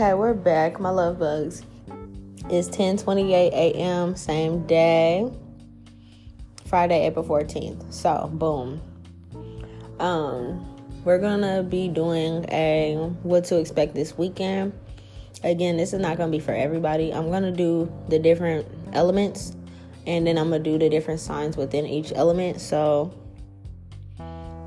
Okay, we're back, my love bugs. It's 10:28 a.m. same day. Friday, April 14th. So, boom. Um, we're gonna be doing a what to expect this weekend. Again, this is not gonna be for everybody. I'm gonna do the different elements and then I'm gonna do the different signs within each element. So,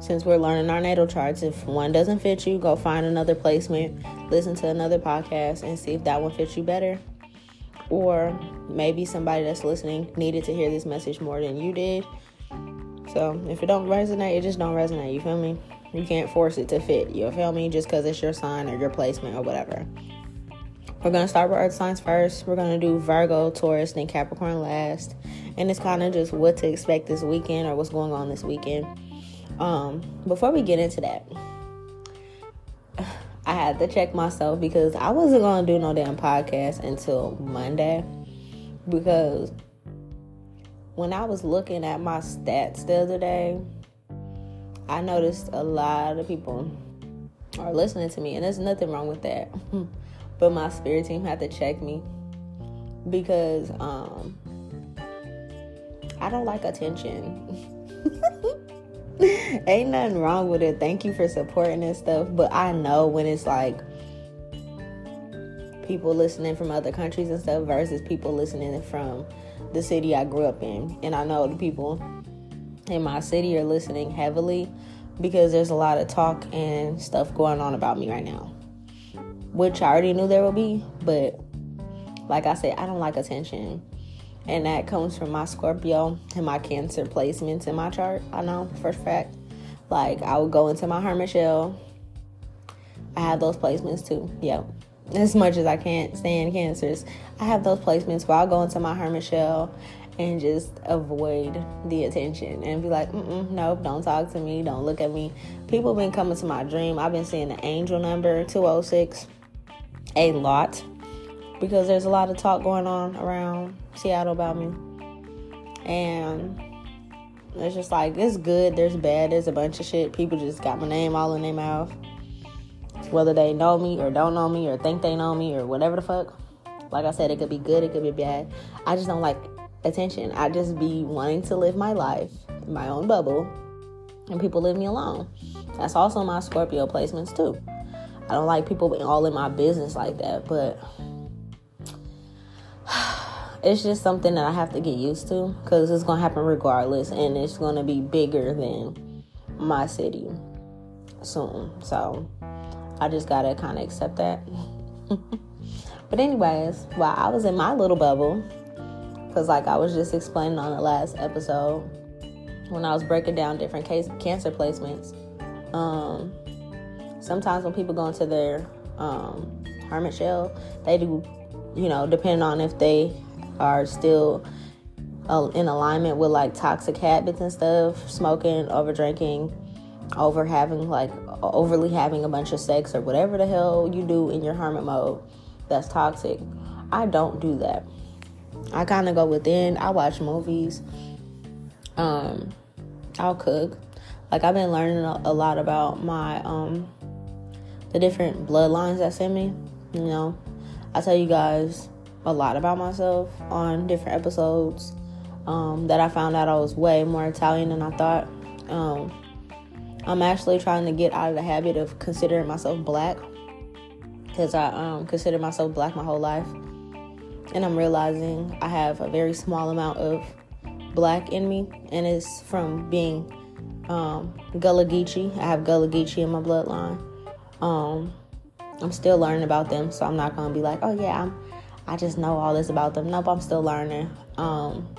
since we're learning our natal charts, if one doesn't fit you, go find another placement, listen to another podcast, and see if that one fits you better. Or maybe somebody that's listening needed to hear this message more than you did. So if it don't resonate, it just don't resonate. You feel me? You can't force it to fit. You feel me? Just because it's your sign or your placement or whatever. We're gonna start with Earth signs first. We're gonna do Virgo, Taurus, then Capricorn last, and it's kind of just what to expect this weekend or what's going on this weekend. Um, before we get into that, I had to check myself because I wasn't gonna do no damn podcast until Monday because when I was looking at my stats the other day, I noticed a lot of people are listening to me, and there's nothing wrong with that. but my spirit team had to check me because um, I don't like attention. Ain't nothing wrong with it. Thank you for supporting and stuff. But I know when it's like people listening from other countries and stuff versus people listening from the city I grew up in. And I know the people in my city are listening heavily because there's a lot of talk and stuff going on about me right now. Which I already knew there would be, but like I said, I don't like attention and that comes from my Scorpio and my Cancer placements in my chart. I know for a fact. Like I would go into my hermit shell. I have those placements too. Yep. As much as I can't stand cancers, I have those placements where I'll go into my hermit shell and just avoid the attention and be like, nope, don't talk to me, don't look at me. People been coming to my dream. I've been seeing the angel number 206 a lot because there's a lot of talk going on around Seattle about me. And it's just like, it's good, there's bad, there's a bunch of shit. People just got my name all in their mouth. Whether they know me or don't know me or think they know me or whatever the fuck. Like I said, it could be good, it could be bad. I just don't like attention. I just be wanting to live my life in my own bubble and people leave me alone. That's also my Scorpio placements too. I don't like people being all in my business like that, but it's just something that I have to get used to because it's gonna happen regardless, and it's gonna be bigger than my city soon. So I just gotta kind of accept that. but anyways, while I was in my little bubble, because like I was just explaining on the last episode when I was breaking down different case cancer placements. Um, sometimes when people go into their um, hermit shell, they do, you know, depending on if they are still uh, in alignment with like toxic habits and stuff, smoking, over drinking, over having like overly having a bunch of sex or whatever the hell you do in your hermit mode that's toxic. I don't do that. I kind of go within. I watch movies. Um, I'll cook. Like I've been learning a lot about my um the different bloodlines that's in me. You know, I tell you guys a lot about myself on different episodes. Um, that I found out I was way more Italian than I thought. Um, I'm actually trying to get out of the habit of considering myself black because I um, consider myself black my whole life. And I'm realizing I have a very small amount of black in me, and it's from being um, Gullah Geechee. I have Gullah Geechee in my bloodline. Um, I'm still learning about them, so I'm not gonna be like, oh yeah, I'm I just know all this about them. Nope, I'm still learning. Um,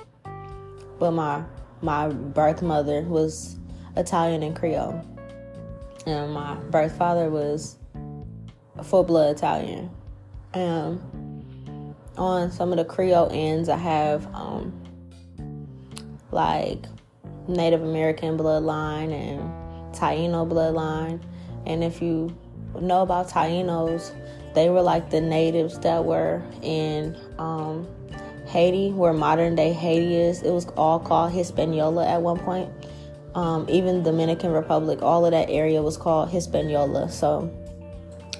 but my my birth mother was Italian and Creole, and my birth father was full blood Italian. And on some of the Creole ends, I have um, like Native American bloodline and Taino bloodline. And if you know about Tainos, they were like the natives that were in um, Haiti, where modern day Haiti is. It was all called Hispaniola at one point. Um, even Dominican Republic, all of that area was called Hispaniola. So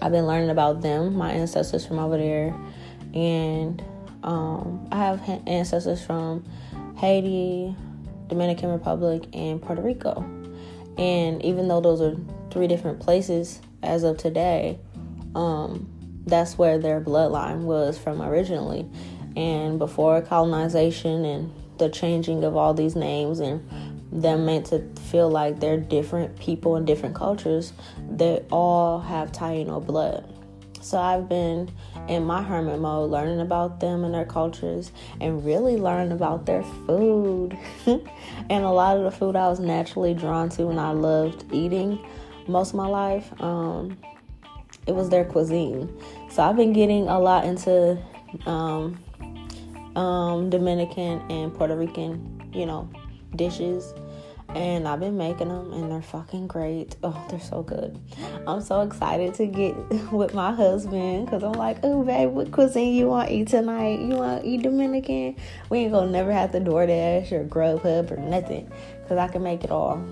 I've been learning about them, my ancestors from over there, and um, I have ancestors from Haiti, Dominican Republic, and Puerto Rico. And even though those are three different places as of today, um, that's where their bloodline was from originally. And before colonization and the changing of all these names and them meant to feel like they're different people in different cultures, they all have Taino blood. So I've been in my hermit mode learning about them and their cultures and really learning about their food. and a lot of the food I was naturally drawn to and I loved eating most of my life, um, it was their cuisine. So I've been getting a lot into um, um, Dominican and Puerto Rican, you know, dishes and I've been making them and they're fucking great. Oh, they're so good. I'm so excited to get with my husband because I'm like, oh, babe, what cuisine you want to eat tonight? You want to eat Dominican? We ain't gonna never have to DoorDash or Grubhub or nothing because I can make it all.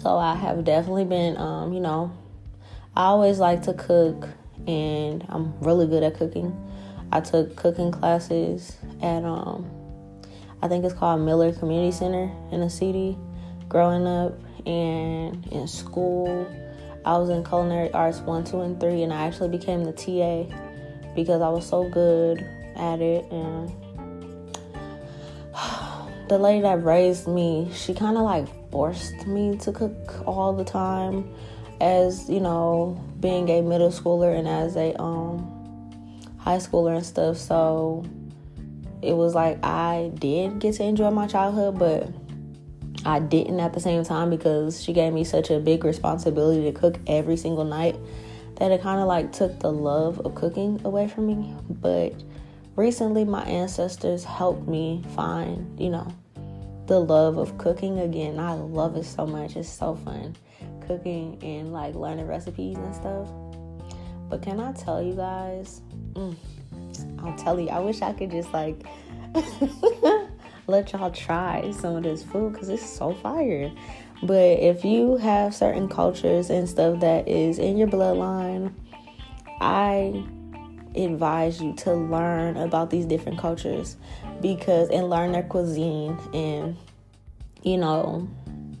So I have definitely been, um, you know, I always like to cook and I'm really good at cooking. I took cooking classes at, um, I think it's called Miller Community Center in the city growing up and in school. I was in culinary arts one, two, and three, and I actually became the TA because I was so good at it. And the lady that raised me, she kind of like forced me to cook all the time, as you know, being a middle schooler and as a um high schooler and stuff. So it was like I did get to enjoy my childhood, but I didn't at the same time because she gave me such a big responsibility to cook every single night that it kind of like took the love of cooking away from me. But recently, my ancestors helped me find, you know, the love of cooking again. I love it so much. It's so fun cooking and like learning recipes and stuff. But can I tell you guys? Mm, I'll tell you, I wish I could just like let y'all try some of this food because it's so fire. But if you have certain cultures and stuff that is in your bloodline, I advise you to learn about these different cultures because and learn their cuisine and you know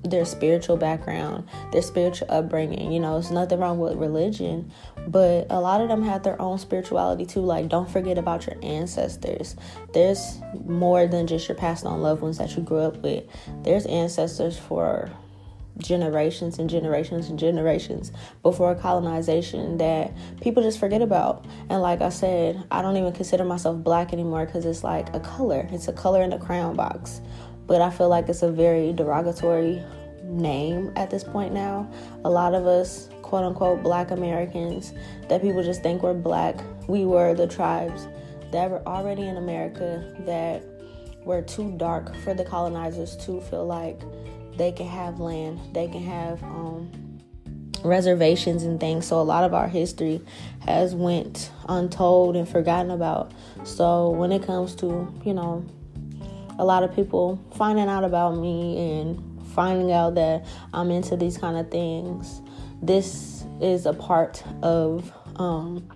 their spiritual background, their spiritual upbringing. You know, it's nothing wrong with religion, but a lot of them have their own spirituality too. Like, don't forget about your ancestors. There's more than just your passed on loved ones that you grew up with, there's ancestors for generations and generations and generations before colonization that people just forget about. And like I said, I don't even consider myself black anymore because it's like a color, it's a color in the crayon box but I feel like it's a very derogatory name at this point now. A lot of us, quote unquote, black Americans, that people just think we're black, we were the tribes that were already in America that were too dark for the colonizers to feel like they can have land, they can have um, reservations and things. So a lot of our history has went untold and forgotten about. So when it comes to, you know, a lot of people finding out about me and finding out that I'm into these kind of things. This is a part of, um,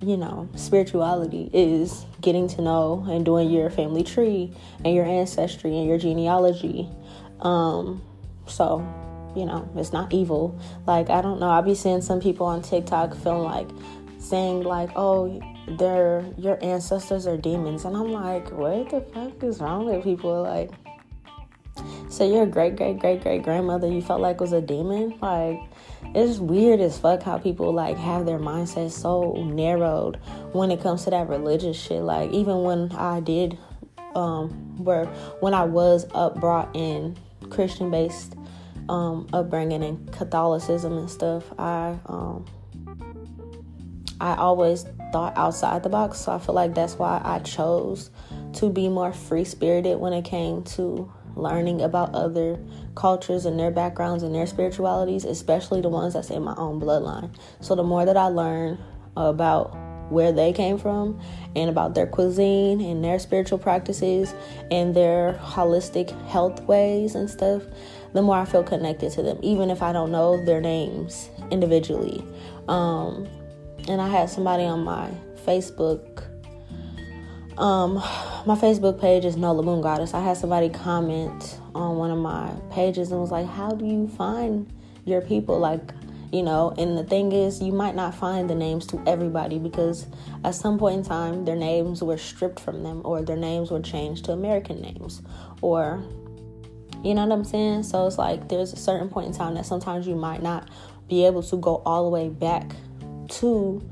you know, spirituality is getting to know and doing your family tree and your ancestry and your genealogy. Um, so, you know, it's not evil. Like, I don't know. I'll be seeing some people on TikTok feeling like saying, like, oh, they're your ancestors are demons and i'm like what the fuck is wrong with people like so your great great great great grandmother you felt like was a demon like it's weird as fuck how people like have their mindset so narrowed when it comes to that religious shit like even when i did um where when i was up brought in christian based um upbringing and catholicism and stuff i um I always thought outside the box. So I feel like that's why I chose to be more free spirited when it came to learning about other cultures and their backgrounds and their spiritualities, especially the ones that's in my own bloodline. So the more that I learn about where they came from and about their cuisine and their spiritual practices and their holistic health ways and stuff, the more I feel connected to them, even if I don't know their names individually Um, and I had somebody on my Facebook. Um, my Facebook page is Nola Moon Goddess. I had somebody comment on one of my pages and was like, "How do you find your people?" Like, you know. And the thing is, you might not find the names to everybody because at some point in time, their names were stripped from them, or their names were changed to American names, or you know what I'm saying? So it's like there's a certain point in time that sometimes you might not be able to go all the way back to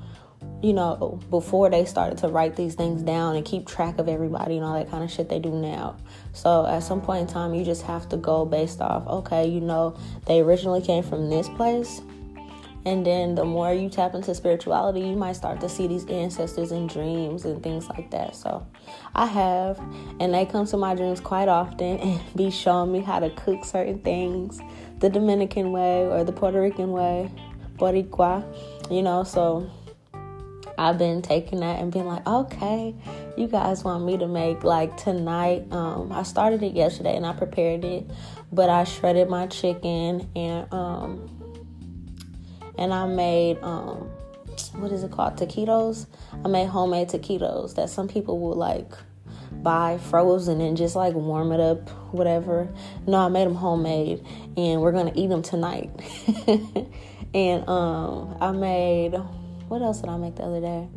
you know, before they started to write these things down and keep track of everybody and all that kind of shit they do now. So at some point in time, you just have to go based off, okay, you know, they originally came from this place. And then the more you tap into spirituality, you might start to see these ancestors in dreams and things like that. So I have, and they come to my dreams quite often and be showing me how to cook certain things the Dominican way or the Puerto Rican way, Boricua, you know, so I've been taking that and being like, okay, you guys want me to make like tonight. Um, I started it yesterday and I prepared it, but I shredded my chicken and um, and I made um, what is it called? Taquitos. I made homemade taquitos that some people will like buy frozen and just like warm it up, whatever. No, I made them homemade, and we're gonna eat them tonight. and um, I made what else did I make the other day?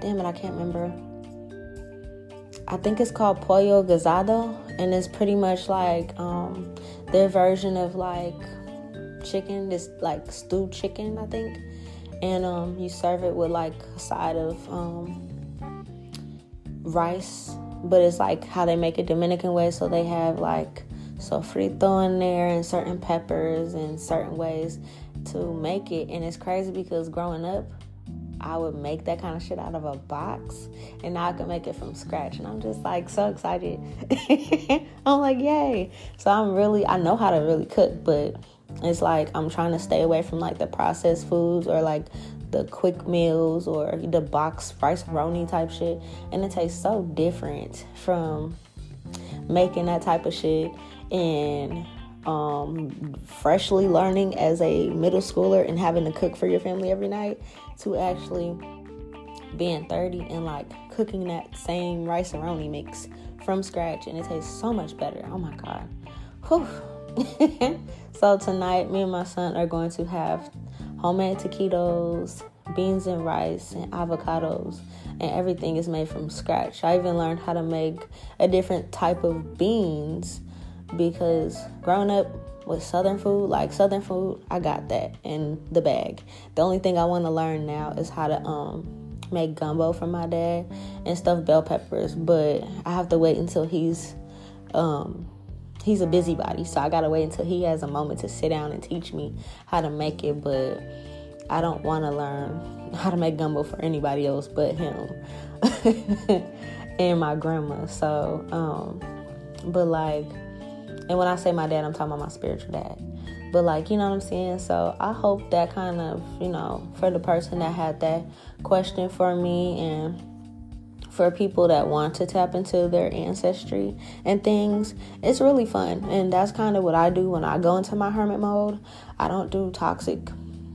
Damn it, I can't remember. I think it's called pollo guisado, and it's pretty much like um, their version of like chicken, this like stewed chicken, I think. And um, you serve it with like a side of um, rice, but it's like how they make it Dominican way. So they have like sofrito in there and certain peppers and certain ways to make it. And it's crazy because growing up, I would make that kind of shit out of a box and now I can make it from scratch. And I'm just like so excited. I'm like, yay. So I'm really, I know how to really cook, but it's like I'm trying to stay away from like the processed foods or like the quick meals or the box rice roni type shit. And it tastes so different from making that type of shit and um, freshly learning as a middle schooler and having to cook for your family every night to actually being 30 and like cooking that same rice roni mix from scratch and it tastes so much better. Oh my god. Whew. so tonight me and my son are going to have homemade taquitos, beans and rice and avocados and everything is made from scratch. I even learned how to make a different type of beans because growing up with southern food, like southern food, I got that in the bag. The only thing I want to learn now is how to um make gumbo for my dad and stuff bell peppers, but I have to wait until he's um he's a busybody, so I got to wait until he has a moment to sit down and teach me how to make it, but I don't want to learn how to make gumbo for anybody else but him and my grandma. So, um, but like, and when I say my dad, I'm talking about my spiritual dad. But like, you know what I'm saying? So I hope that kind of, you know, for the person that had that question for me and for people that want to tap into their ancestry and things, it's really fun. And that's kind of what I do when I go into my hermit mode. I don't do toxic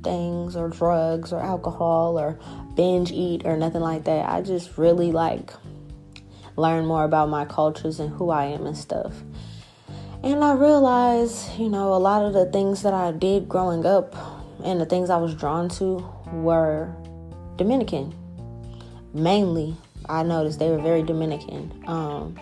things or drugs or alcohol or binge eat or nothing like that. I just really like learn more about my cultures and who I am and stuff. And I realized, you know, a lot of the things that I did growing up and the things I was drawn to were Dominican. Mainly, I noticed they were very Dominican. Um,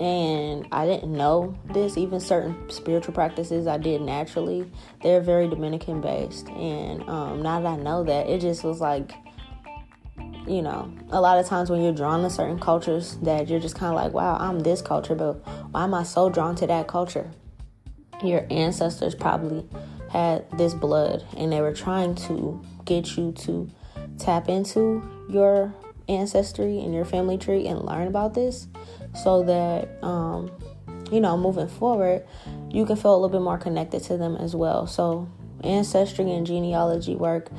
and I didn't know this. Even certain spiritual practices I did naturally, they're very Dominican based. And um, now that I know that, it just was like, you know, a lot of times when you're drawn to certain cultures, that you're just kind of like, wow, I'm this culture, but why am I so drawn to that culture? Your ancestors probably had this blood, and they were trying to get you to tap into your ancestry and your family tree and learn about this so that um, you know moving forward you can feel a little bit more connected to them as well. So ancestry and genealogy work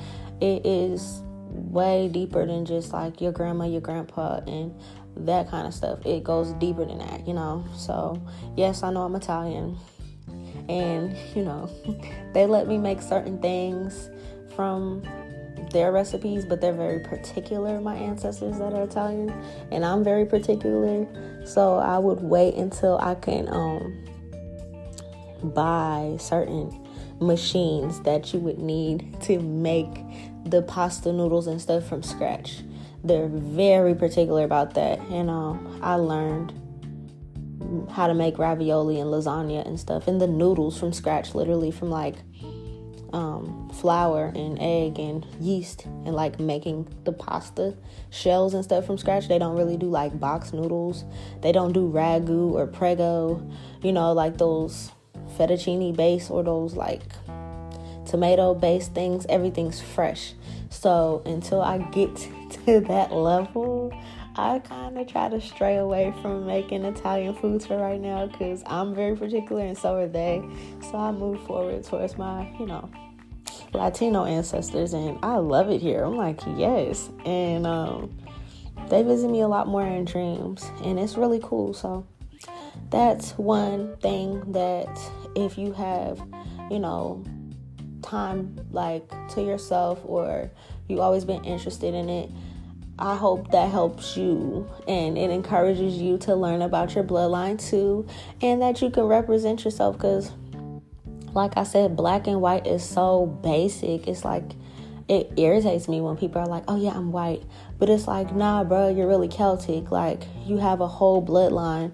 it is way deeper than just like your grandma your grandpa and that kind of stuff. It goes deeper than that you know? So yes i know i'm italian. And you know, they let me make certain things from their recipes, but they're very particular, my ancestors that are Italian, and I'm very particular. So I would wait until I can um, buy certain machines that you would need to make the pasta noodles and stuff from scratch. They're very particular about that, and um, I learned how to make ravioli and lasagna and stuff, and the noodles from scratch, literally from like um, flour and egg and yeast and like making the pasta shells and stuff from scratch. They don't really do like box noodles. They don't do ragu or prego, you know, like those fettuccine base or those like tomato based things. Everything's fresh. So until I get to that level, I kind of try to stray away from making Italian foods for right now because I'm very particular and so are they. So I move forward towards my, you know, Latino ancestors and I love it here. I'm like, yes. And um, they visit me a lot more in dreams and it's really cool. So that's one thing that if you have, you know, time like to yourself or you've always been interested in it, I hope that helps you and it encourages you to learn about your bloodline too and that you can represent yourself because like I said, black and white is so basic. It's like it irritates me when people are like, "Oh yeah, I'm white," but it's like, "Nah, bro, you're really Celtic. Like you have a whole bloodline.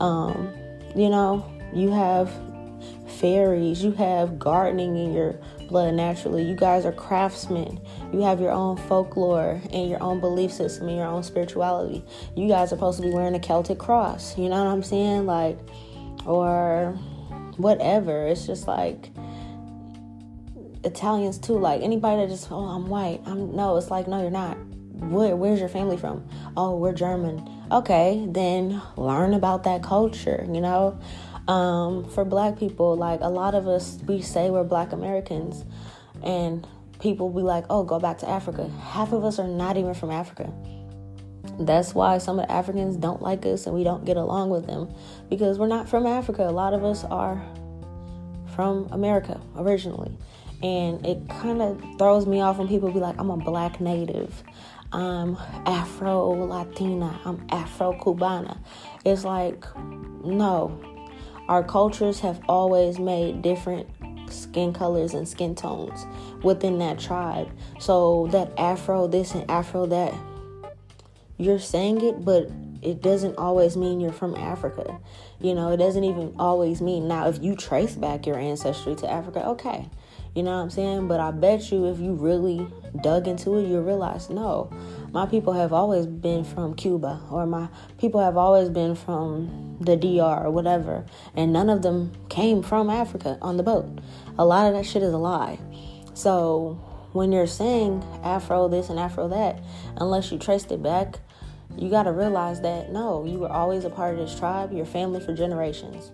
Um, you know, you have fairies, you have gardening in your blood naturally. You guys are craftsmen. You have your own folklore and your own belief system and your own spirituality. You guys are supposed to be wearing a Celtic cross. You know what I'm saying? Like, or whatever. It's just like Italians too. Like anybody that just, oh, I'm white. I'm no. It's like no, you're not. Where, where's your family from? Oh, we're German. Okay, then learn about that culture. You know, um, for Black people, like a lot of us, we say we're Black Americans, and people be like, oh, go back to Africa. Half of us are not even from Africa. That's why some of the Africans don't like us and we don't get along with them because we're not from Africa. A lot of us are from America originally. And it kind of throws me off when people be like, I'm a black native, I'm Afro Latina, I'm Afro Cubana. It's like, no. Our cultures have always made different skin colors and skin tones within that tribe. So that Afro this and Afro that you're saying it, but it doesn't always mean you're from Africa. You know, it doesn't even always mean now if you trace back your ancestry to Africa, okay. You know what I'm saying? But I bet you if you really dug into it, you'll realize no, my people have always been from Cuba or my people have always been from the DR or whatever. And none of them came from Africa on the boat. A lot of that shit is a lie. So when you're saying Afro this and Afro that, unless you traced it back you got to realize that no, you were always a part of this tribe, your family for generations.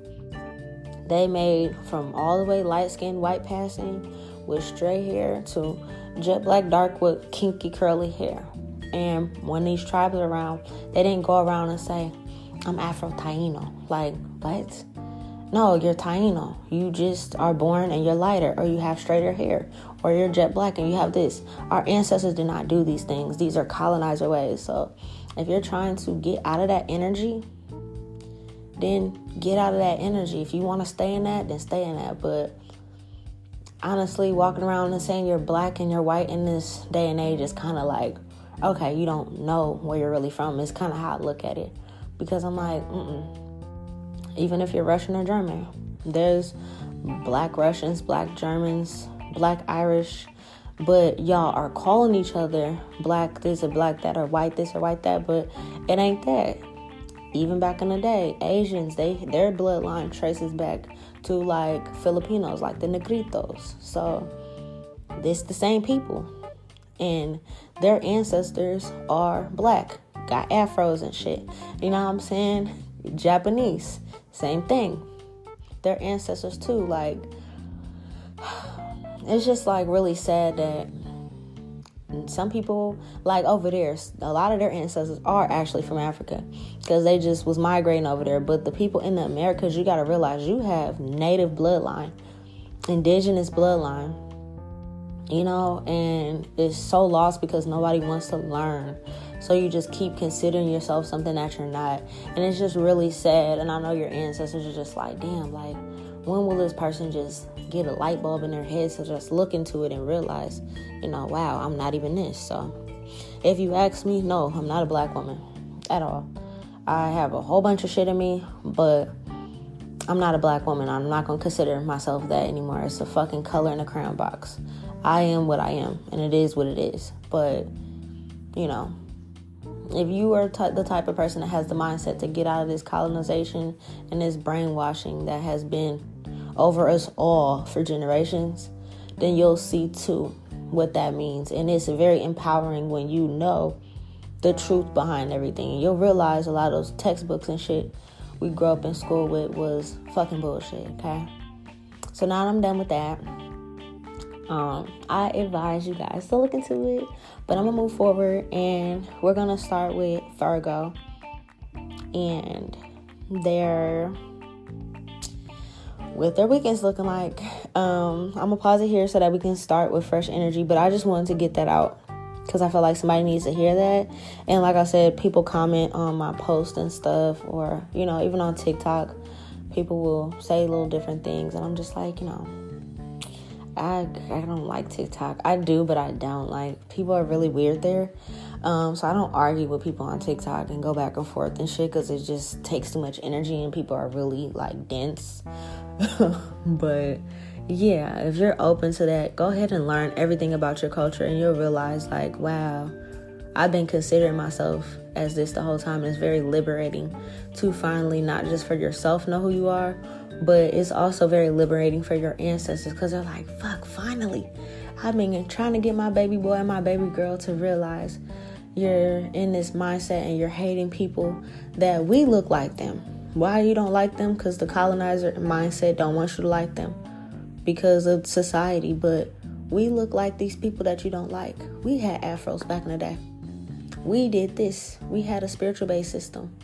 They made from all the way light skinned, white passing with straight hair to jet black, dark with kinky, curly hair. And when these tribes around, they didn't go around and say, I'm Afro Taino. Like, what? No, you're Taino. You just are born and you're lighter, or you have straighter hair, or you're jet black and you have this. Our ancestors did not do these things. These are colonizer ways. So if you're trying to get out of that energy, then get out of that energy. If you want to stay in that, then stay in that. But honestly, walking around and saying you're black and you're white in this day and age is kind of like, okay, you don't know where you're really from. It's kind of how I look at it. Because I'm like, mm even if you're Russian or German, there's black Russians, black Germans, black Irish, but y'all are calling each other black this or black that or white this or white that, but it ain't that. Even back in the day, Asians, they their bloodline traces back to like Filipinos, like the Negritos. So this the same people. And their ancestors are black, got afros and shit. You know what I'm saying? Japanese, same thing. Their ancestors too, like it's just like really sad that some people like over there a lot of their ancestors are actually from africa because they just was migrating over there. But the people in the americas you got to realize you have native bloodline indigenous bloodline you know? And it's so lost because nobody wants to learn. So you just keep considering yourself something that you're not. And it's just really sad. And i know your ancestors are just like damn like when will this person just get a light bulb in their head to just look into it and realize, you know, wow, I'm not even this. So if you ask me, no, I'm not a black woman at all. I have a whole bunch of shit in me, but I'm not a black woman. I'm not going to consider myself that anymore. It's a fucking color in a crown box. I am what I am, and it is what it is. But, you know, if you are t- the type of person that has the mindset to get out of this colonization and this brainwashing that has been over us all for generations, then you'll see too what that means. And it's very empowering when you know the truth behind everything. You'll realize a lot of those textbooks and shit we grew up in school with was fucking bullshit, okay? So now I'm done with that. Um, I advise you guys to look into it, but I'm gonna move forward and we're gonna start with Virgo and their what their weekends looking like. Um, I'm gonna pause it here so that we can start with fresh energy, but I just wanted to get that out because I feel like somebody needs to hear that. And like I said, people comment on my post and stuff, or you know, even on TikTok, people will say little different things, and I'm just like, you know. I, I don't like TikTok. I do, but I don't. Like, people are really weird there. Um, so I don't argue with people on TikTok and go back and forth and shit because it just takes too much energy and people are really like dense. but yeah, if you're open to that, go ahead and learn everything about your culture and you'll realize, like, wow, I've been considering myself as this the whole time. It's very liberating to finally not just for yourself know who you are, but it's also very liberating for your ancestors because they're like, fuck, finally. I've been trying to get my baby boy and my baby girl to realize you're in this mindset and you're hating people that we look like them why you don't like them? Because the colonizer mindset don't want you to like them because of society. But we look like these people that you don't like. We had afros back in the day. We did this. We had a spiritual based system.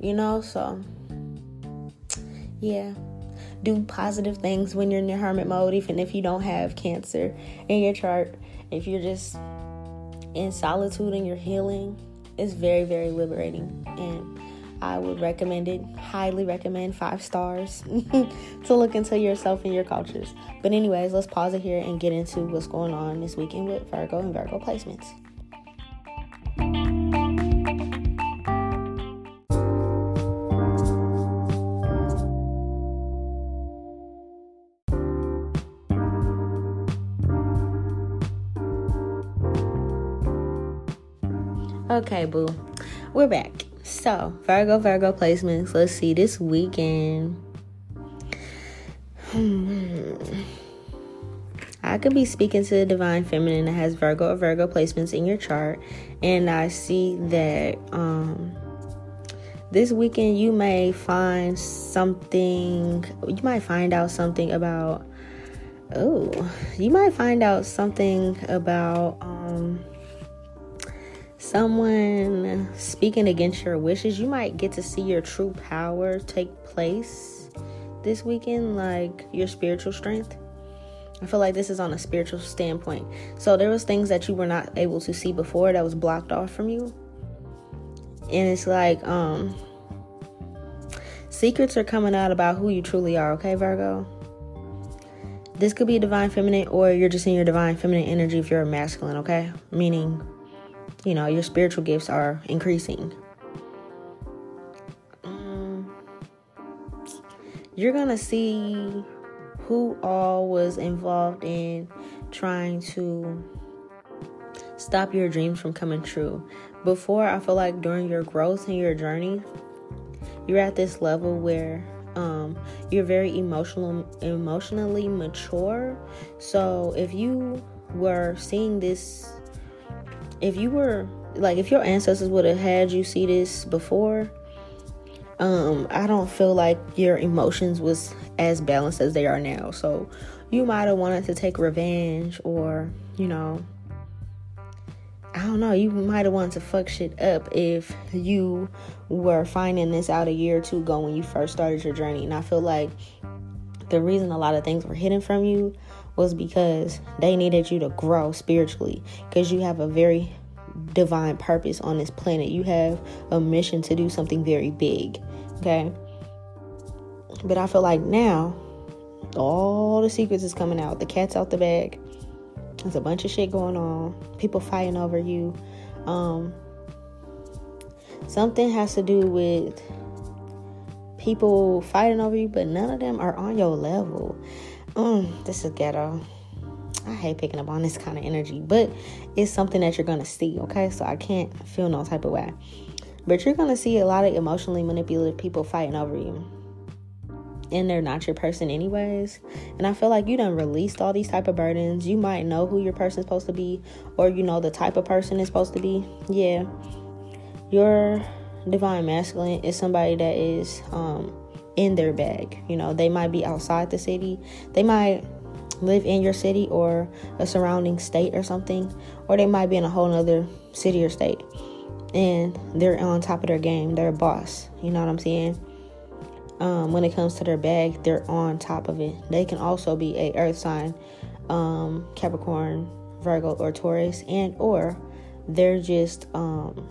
You know, so yeah. Do positive things when you're in your hermit mode, even if you don't have cancer in your chart. If you're just in solitude and you're healing, it's very, very liberating. And I would recommend it, highly recommend five stars to look into yourself and your cultures. But, anyways, let's pause it here and get into what's going on this weekend with Virgo and Virgo placements. Okay, boo, we're back. So, Virgo, Virgo placements. Let's see this weekend. Hmm. I could be speaking to the divine feminine that has Virgo or Virgo placements in your chart, and I see that um, this weekend you may find something. You might find out something about. Oh, you might find out something about. Um, someone speaking against your wishes, you might get to see your true power take place this weekend, like your spiritual strength. I feel like this is on a spiritual standpoint. So there was things that you were not able to see before that was blocked off from you. And it's like um secrets are coming out about who you truly are, okay, Virgo? This could be divine feminine or you're just in your divine feminine energy if you're a masculine, okay? Meaning you know, your spiritual gifts are increasing. Um, you're going to see who all was involved in trying to stop your dreams from coming true. Before, I feel like during your growth and your journey, you're at this level where um, you're very emotional, emotionally mature. So if you were seeing this if you were like if your ancestors would have had you see this before um i don't feel like your emotions was as balanced as they are now so you might have wanted to take revenge or you know I don't know, you might have wanted to fuck shit up if you were finding this out a year or two ago when you first started your journey. And I feel like the reason a lot of things were hidden from you was because they needed you to grow spiritually because you have a very divine purpose on this planet. You have a mission to do something very big. Okay. But I feel like now all the secrets is coming out. The cat's out the bag. There's a bunch of shit going on. People fighting over you. Um, something has to do with people fighting over you, but none of them are on your level. Mm, this is ghetto. I hate picking up on this kind of energy, but it's something that you're gonna see, okay? So I can't feel no type of way. But you're gonna see a lot of emotionally manipulative people fighting over you. And they're not your person anyways. And I feel like you done released all these type of burdens. You might know who your person's supposed to be, or you know the type of person is supposed to be. Yeah. Your divine masculine is somebody that is um in their bag. You know, they might be outside the city. They might live in your city or a surrounding state or something, or they might be in a whole other city or state. And they're on top of their game. They're a boss. You know what I'm saying? Um, when it comes to their bag, they're on top of it. They can also be a earth sign, um, Capricorn, Virgo, or Taurus, and or they're just um,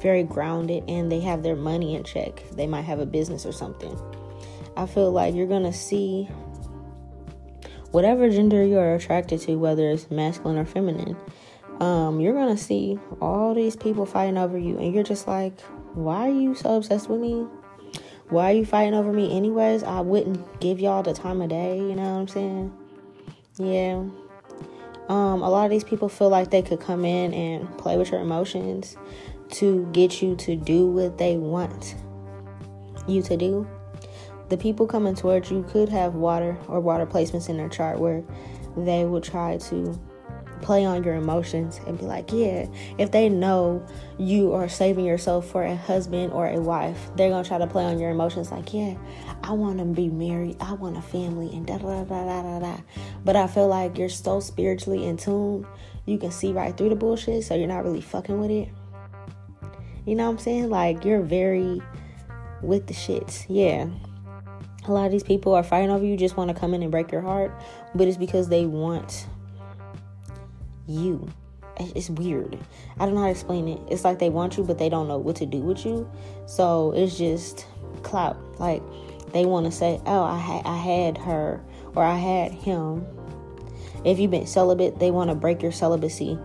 very grounded and they have their money in check. They might have a business or something. I feel like you're gonna see whatever gender you're attracted to, whether it's masculine or feminine, um, you're gonna see all these people fighting over you, and you're just like, why are you so obsessed with me? Why are you fighting over me, anyways? I wouldn't give y'all the time of day, you know what I'm saying? Yeah. Um, a lot of these people feel like they could come in and play with your emotions to get you to do what they want you to do the people coming towards you could have water or water placements in their chart where they will try to play on your emotions and be like, yeah, if they know you are saving yourself for a husband or a wife, they're gonna try to play on your emotions like, yeah, I want to be married, I want a family, and da da da da da da. But I feel like you're so spiritually in tune, you can see right through the bullshit, so you're not really fucking with it. You know what I'm saying? Like you're very with the shits, yeah. A lot of these people are fighting over you just want to come in and break your heart but it's because they want you. It's weird. I don't know how to explain it. It's like they want you but they don't know what to do with you. So it's just clout. Like they want to say oh i had i had her or i had him. If you've been celibate they want to break your celibacy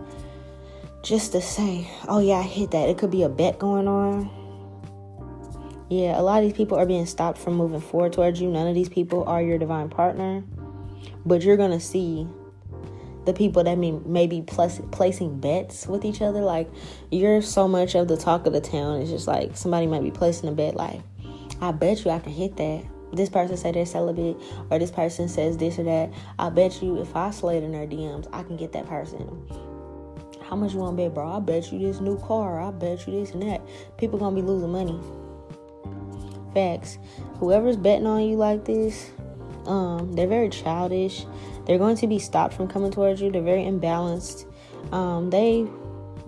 just to say oh yeah i hit that it could be a bet going on yeah, a lot of these people are being stopped from moving forward towards you. None of these people are your divine partner. But you're going to see the people that may, may be plus, placing bets with each other. Like, you're so much of the talk of the town. It's just like somebody might be placing a bet, like, I bet you I can hit that. This person said they're celibate, or this person says this or that. I bet you if I slide in their DMs, I can get that person. How much you want to bet, bro? I bet you this new car. I bet you this and that. People gonna be losing money facts. Whoever's betting on you like this, um, they're very childish. They're going to be stopped from coming towards you. They're very imbalanced. Um, they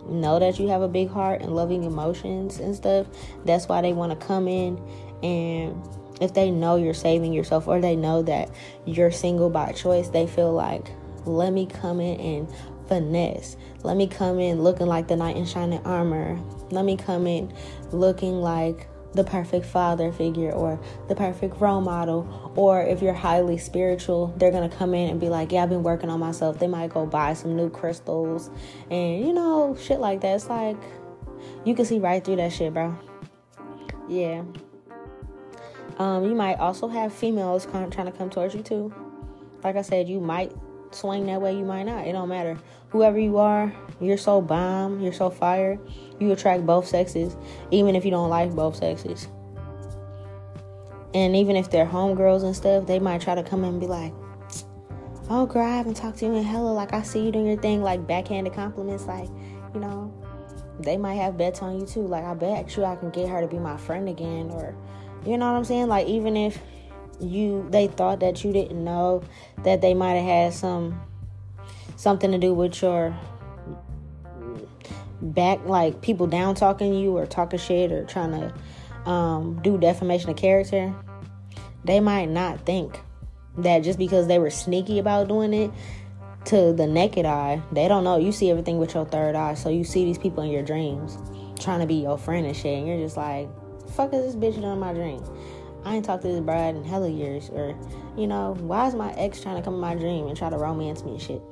know that you have a big heart and loving emotions and stuff. That's why they want to come in and if they know you're saving yourself or they know that you're single by choice, they feel like, let me come in and finesse. Let me come in looking like the knight in shining armor. Let me come in looking like the perfect father figure or the perfect role model. Or if you're highly spiritual they're gonna come in and be like yeah i've been working on myself. They might go buy some new crystals and you know shit like that. It's like you can see right through that shit bro. Yeah. Um you might also have females trying to come towards you too. Like i said you might swing that way you might not it don't matter whoever you are you're so bomb you're so fire you attract both sexes, even if you don't like both sexes. And even if they're homegirls and stuff, they might try to come in and be like, Oh, girl, I haven't talked to you in hella. Like, I see you doing your thing, like backhanded compliments. Like, you know, they might have bets on you too. Like, I bet you I can get her to be my friend again. Or, you know what I'm saying? Like, even if you they thought that you didn't know that they might have had some something to do with your back like people down talking you or talking shit or trying to um, do defamation of character, they might not think that just because they were sneaky about doing it to the naked eye, they don't know. You see everything with your third eye, so you see these people in your dreams trying to be your friend and shit, and you're just like, fuck is this bitch doing in my dream? I ain't talked to this bride in hella years, or you know, why is my ex trying to come in my dream and try to romance me and shit?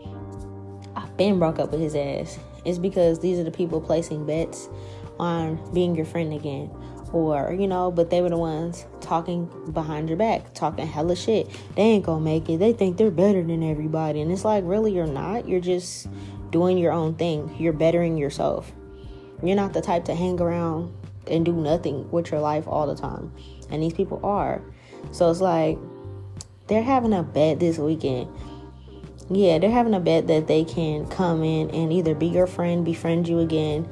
I've been broke up with his ass. It's because these are the people placing bets on being your friend again. Or you know but they were the ones talking behind your back talking hella shit. They ain't gonna make it. They think they're better than everybody. And it's like really you're not? You're just doing your own thing. You're bettering yourself. You're not the type to hang around and do nothing with your life all the time and these people are so it's like they're having a bet this weekend yeah they're having a bet that they can come in and either be your friend befriend you again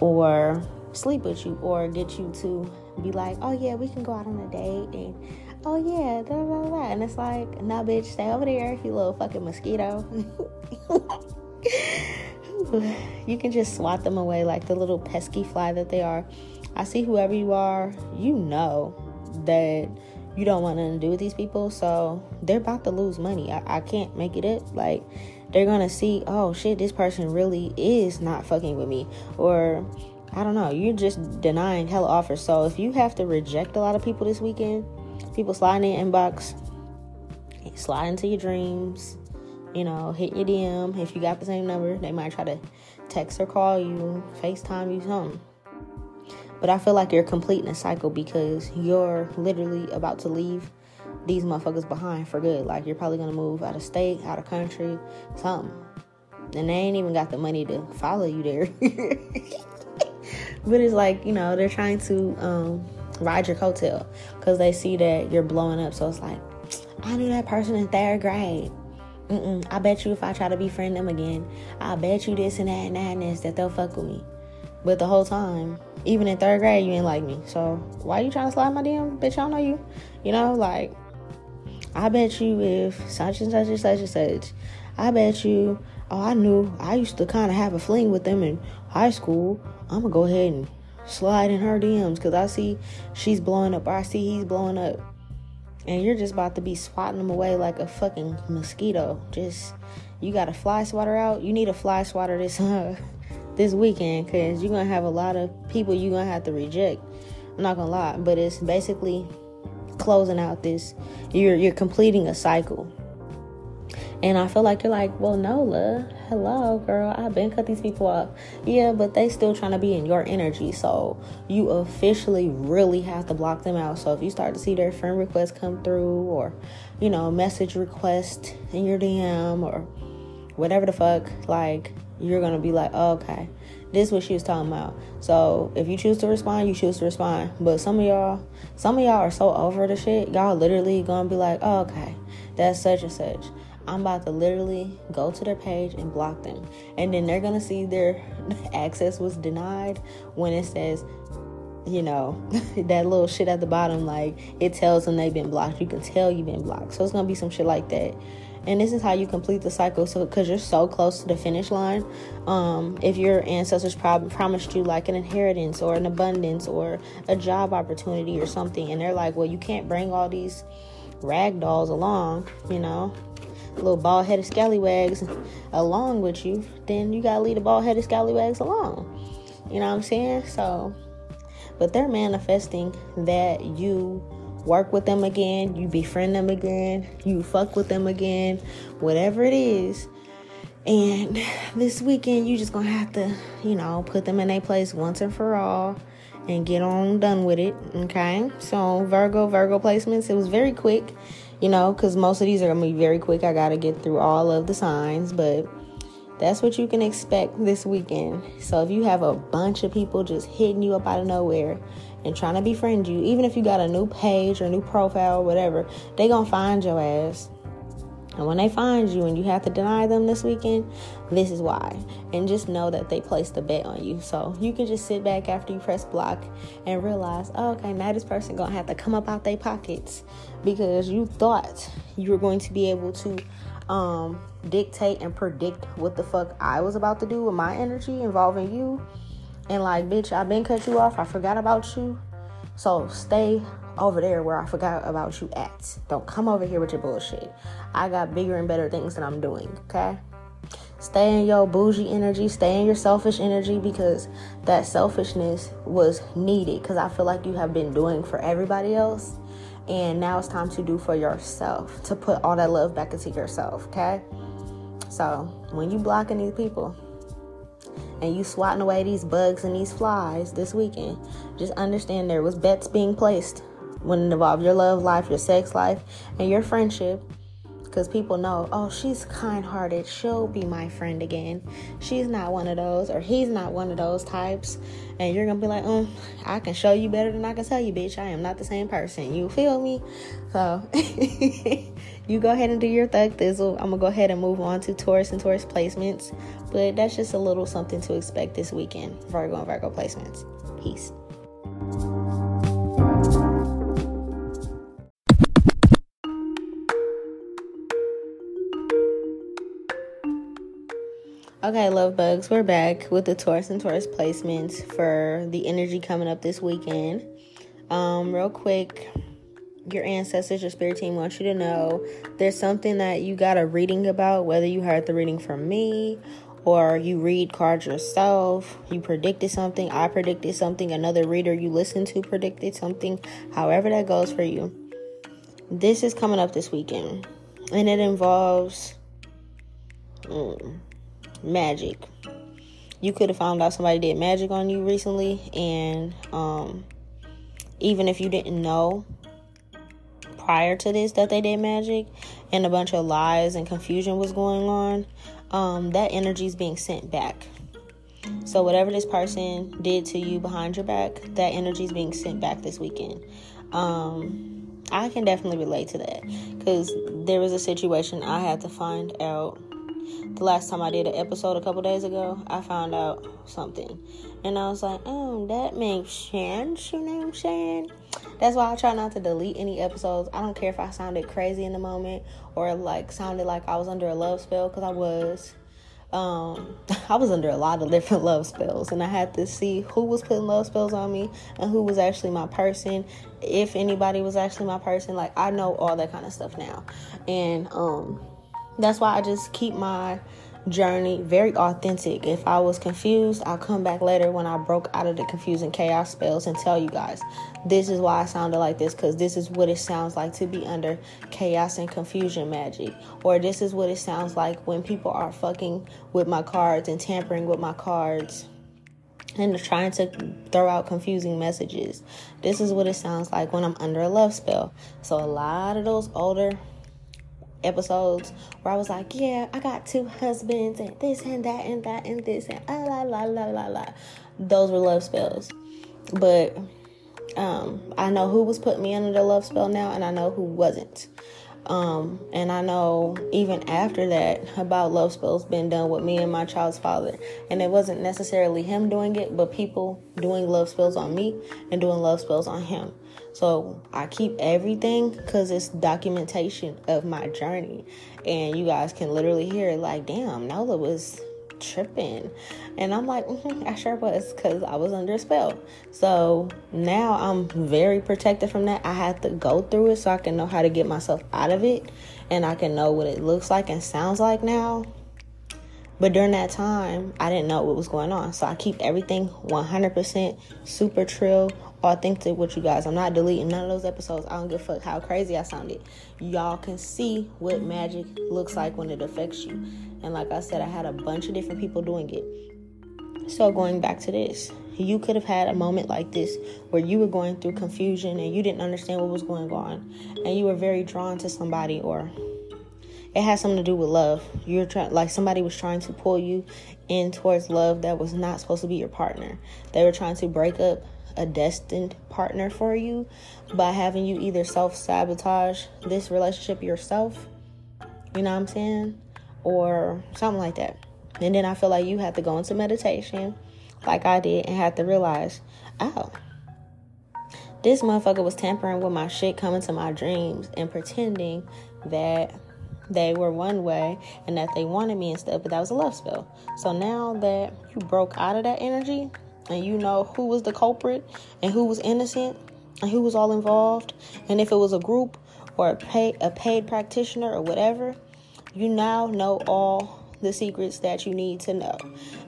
or sleep with you or get you to be like, oh yeah, we can go out on a date and oh yeah, da da da. And it's like, nah, bitch, stay over there, you little fucking mosquito. you can just swat them away like the little pesky fly that they are. I see whoever you are, you know that you don't want nothing to do with these people, so they're about to lose money. I, I can't make it up. Like, they're gonna see, oh shit, this person really is not fucking with me, or I don't know. You're just denying hella offers. So if you have to reject a lot of people this weekend, people sliding in inbox, slide into your dreams, you know, hit your DM. If you got the same number, they might try to text or call you, FaceTime you, something. But I feel like you're completing a cycle because you're literally about to leave these motherfuckers behind for good. Like you're probably gonna move out of state, out of country, something. And they ain't even got the money to follow you there. but it's like you know they're trying to um, ride your coattail because they see that you're blowing up. So it's like, I knew that person in third grade. Mm-mm, I bet you if I try to befriend them again, I bet you this and that and that and this that they'll fuck with me. But the whole time, even in third grade, you ain't like me. So why you trying to slide my DM? Bitch, I don't know you. You know, like I bet you if such and such and such and such, I bet you. Oh, I knew. I used to kind of have a fling with them in high school. I'm gonna go ahead and slide in her DMs because I see she's blowing up, or I see he's blowing up, and you're just about to be swatting them away like a fucking mosquito. Just you got a fly swatter out. You need a fly swatter this uh, this weekend because you're gonna have a lot of people you're gonna have to reject. I'm not gonna lie, but it's basically closing out this. You're you're completing a cycle. And I feel like you're like, well, Nola, hello, girl. I've been cut these people off. Yeah, but they still trying to be in your energy. So you officially really have to block them out. So if you start to see their friend requests come through or, you know, message request in your DM or whatever the fuck, like you're gonna be like, oh, okay, this is what she was talking about. So if you choose to respond, you choose to respond. But some of y'all, some of y'all are so over the shit, y'all literally gonna be like, oh, okay, that's such and such. I'm about to literally go to their page and block them. And then they're to see their access was denied when it says, you know, that little shit at the bottom, like it tells them they've been blocked. You can tell you've been blocked. So it's to be some shit like that. And this is how you complete the cycle. So, because you're so close to the finish line, um, if your ancestors prob- promised you like an inheritance or an abundance or a job opportunity or something, and they're like, well, you can't bring all these rag dolls along, you know, little bald headed scallywags along with you, then you gotta leave the bald headed scallywags alone. You know what I'm saying? So, but they're manifesting that you work with them again, you befriend them again, you fuck with them again, whatever it is. And this weekend, you just gonna have to, you know, put them in a place once and for all and get on done with it. Okay. So, Virgo, Virgo placements, it was very quick you know, because most of these are to be very quick. I got to get through all of the signs, but that's what you can expect this weekend. So if you have a bunch of people just hitting you up out of nowhere and trying to befriend you, even if you got a new page or new profile or whatever, they to find your ass. And when they find you and you have to deny them this weekend, this is why. And just know that they placed a bet on you. So you can just sit back after you press block and realize, oh, okay, now this person gonna have to come up out their pockets because you thought you were going to be able to um, dictate and predict what the fuck I was about to do with my energy involving you. And like, bitch, I've been cut you off. I forgot about you. So stay over there where I forgot about you at. Don't come over here with your bullshit. I got bigger and better things that I'm doing, okay? Stay in your bougie energy, stay in your selfish energy because that selfishness was needed because I feel like you have been doing for everybody else. And now it's time to do for yourself, to put all that love back into yourself, okay? So when you blocking these people and you swatting away these bugs and these flies this weekend, just understand there was bets being placed when it involved your love life, your sex life, and your friendship because people know, oh, she's kind hearted. She'll be my friend again. She's not one of those, or he's not one of those types. And you're going to be like, um, I can show you better than I can tell you, bitch. I am not the same person. You feel me? So you go ahead and do your thug thizzle. I'm going to go ahead and move on to Taurus and Taurus placements. But that's just a little something to expect this weekend. Virgo and Virgo placements. Peace. Okay, love bugs, we're back with the Taurus and Taurus placements for the energy coming up this weekend. Um, real quick, your ancestors, your spirit team wants you to know there's something that you got a reading about, whether you heard the reading from me or you read cards yourself, you predicted something, I predicted something, another reader you listened to predicted something, however that goes for you. This is coming up this weekend, and it involves. Mm, magic. You could have found out somebody did magic on you recently, and um, even if you didn't know prior to this that they did magic and a bunch of lies and confusion was going on, um, that energy is being sent back. So, whatever this person did to you behind your back, that energy is being sent back this weekend. Um, I can definitely relate to that because there was a situation I had to find out the last time I did an episode a couple days ago, I found out something. And I was like, oh, that makes sense. You know what I'm saying? That's why I try not to delete any episodes. I don't care if I sounded crazy in the moment or like sounded like I was under a love spell because I was. Um, I was under a lot of different love spells, and I had to see who was putting love spells on me and who was actually my person. If anybody was actually my person, like I know all that kind of stuff now, and um that's why I just keep my journey very authentic. If I was confused, I'll come back later when I broke out of the confusing chaos spells and tell you guys this is why I sounded like this because this is what it sounds like to be under chaos and confusion magic. Or this is what it sounds like when people are fucking with my cards and tampering with my cards and trying to throw out confusing messages. This is what it sounds like when I'm under a love spell. So, a lot of those older episodes where I was like, yeah, I got two husbands and this and that and that and this and ah, la la la la la. Those were love spells. But um, I know who was putting me under the love spell now and I know who wasn't. Um, and I know even after that about love spells being done with me and my child's father. And it wasn't necessarily him doing it, but people doing love spells on me and doing love spells on him. So I keep everything because it's documentation of my journey. And you guys can literally hear like, damn, Nola was tripping. And I'm like, mm-hmm, I sure was because I was under a spell. So now I'm very protected from that. I have to go through it so I can know how to get myself out of it and I can know what it looks like and sounds like now. But during that time, I didn't know what was going on. So I keep everything 100% super trill, authentic with you guys. I'm not deleting none of those episodes. I don't give a fuck how crazy I sounded. Y'all can see what magic looks like when it affects you. And like I said, I had a bunch of different people doing it. So going back to this, you could have had a moment like this where you were going through confusion and you didn't understand what was going on and you were very drawn to somebody or it has something to do with love. You're trying like somebody was trying to pull you in towards love that was not supposed to be your partner. They were trying to break up a destined partner for you by having you either self sabotage this relationship yourself, you know what I'm saying? Or something like that. And then I feel like you have to go into meditation, like I did, and have to realize, oh, this motherfucker was tampering with my shit coming to my dreams and pretending that they were one way and that they wanted me stuff, but that was a love spell. So now that you broke out of that energy and you know who was the culprit and who was innocent and who was all involved, and if it was a group or a paid a paid practitioner or whatever, you now know all the secrets that you need to know.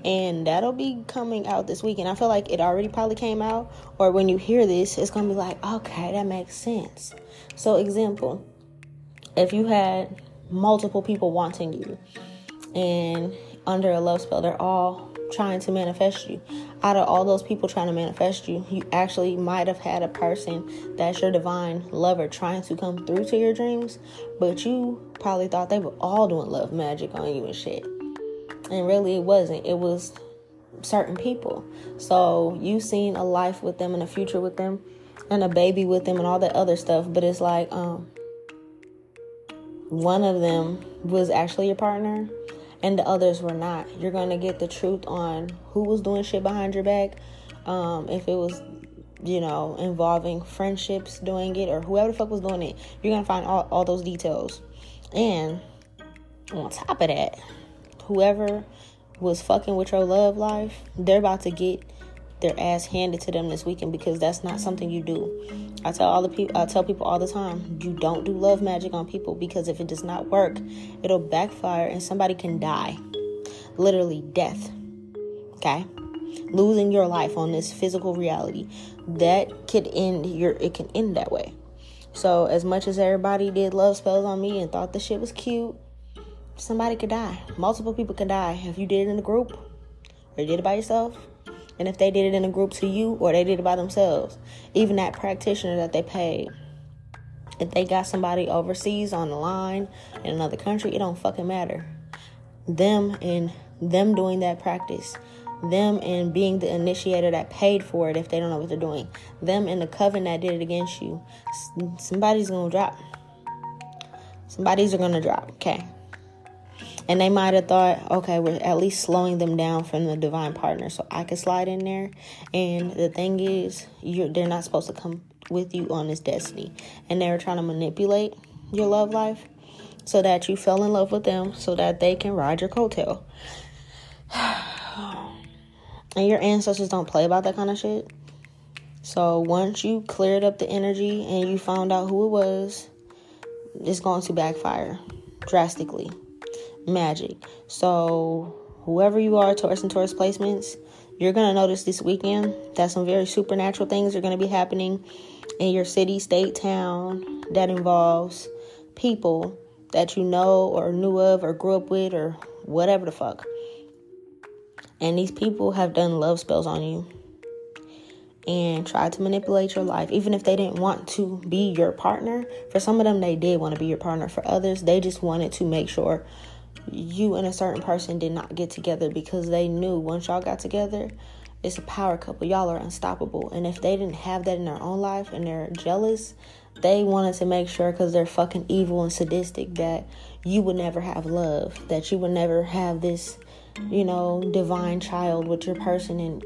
And that'll be coming out this weekend. I feel like it already probably came out, or when you hear this, it's gonna be like, okay, that makes sense. So, example, if you had multiple people wanting you and under a love spell, they're all trying to manifest you. Out of all those people trying to manifest you, you actually might have had a person that's your divine lover trying to come through to your dreams, but you probably thought they were all doing love magic on you and shit. And really, it wasn't. It was certain people. So you seen a life with them and a future with them and a baby with them and all that other stuff, but it's like um one of them was actually your partner and the others were not. You're going to get the truth on who was doing shit behind your back. Um, if it was, you know, involving friendships doing it or whoever the fuck was doing it, you're going to find all, all those details. And on top of that, whoever was fucking with your love life, they're about to get their ass handed to them this weekend because that's not something you do. I tell all the people I tell people all the time, you don't do love magic on people because if it does not work, it'll backfire and somebody can die. Literally death. Okay? Losing your life on this physical reality. That could end your it can end that way. So as much as everybody did love spells on me and thought the shit was cute, somebody could die. Multiple people could die if you did it in a group or you did it by yourself and if they did it in a group to you or they did it by themselves, even that practitioner that they paid, if they got somebody overseas on the line in another country, it don't fucking matter. Them and them doing that practice, them and being the initiator that paid for it if they don't know what they're doing, them and the coven that did it against you, somebody's gonna drop. Somebody's are gonna drop, okay? And they might have thought, okay, we're at least slowing them down from the divine partner, so I can slide in there. And the thing is, you're they're not supposed to come with you on this destiny, and they were trying to manipulate your love life so that you fell in love with them, so that they can ride your coattail. and your ancestors don't play about that kind of shit. So once you cleared up the energy and you found out who it was, it's going to backfire drastically magic. So, whoever you are, Taurus and Taurus placements, you're going to notice this weekend that some very supernatural things are going to be happening in your city, state, town that involves people that you know or knew of or grew up with or whatever the fuck. And these people have done love spells on you and tried to manipulate your life, even if they didn't want to be your partner. For some of them, they did want to be your partner. For others, they just wanted to make sure you and a certain person did not get together because they knew once y'all got together, it's a power couple. Y'all are unstoppable. And if they didn't have that in their own life and they're jealous, they wanted to make sure because they're fucking evil and sadistic that you would never have love, that you would never have this, you know, divine child with your person and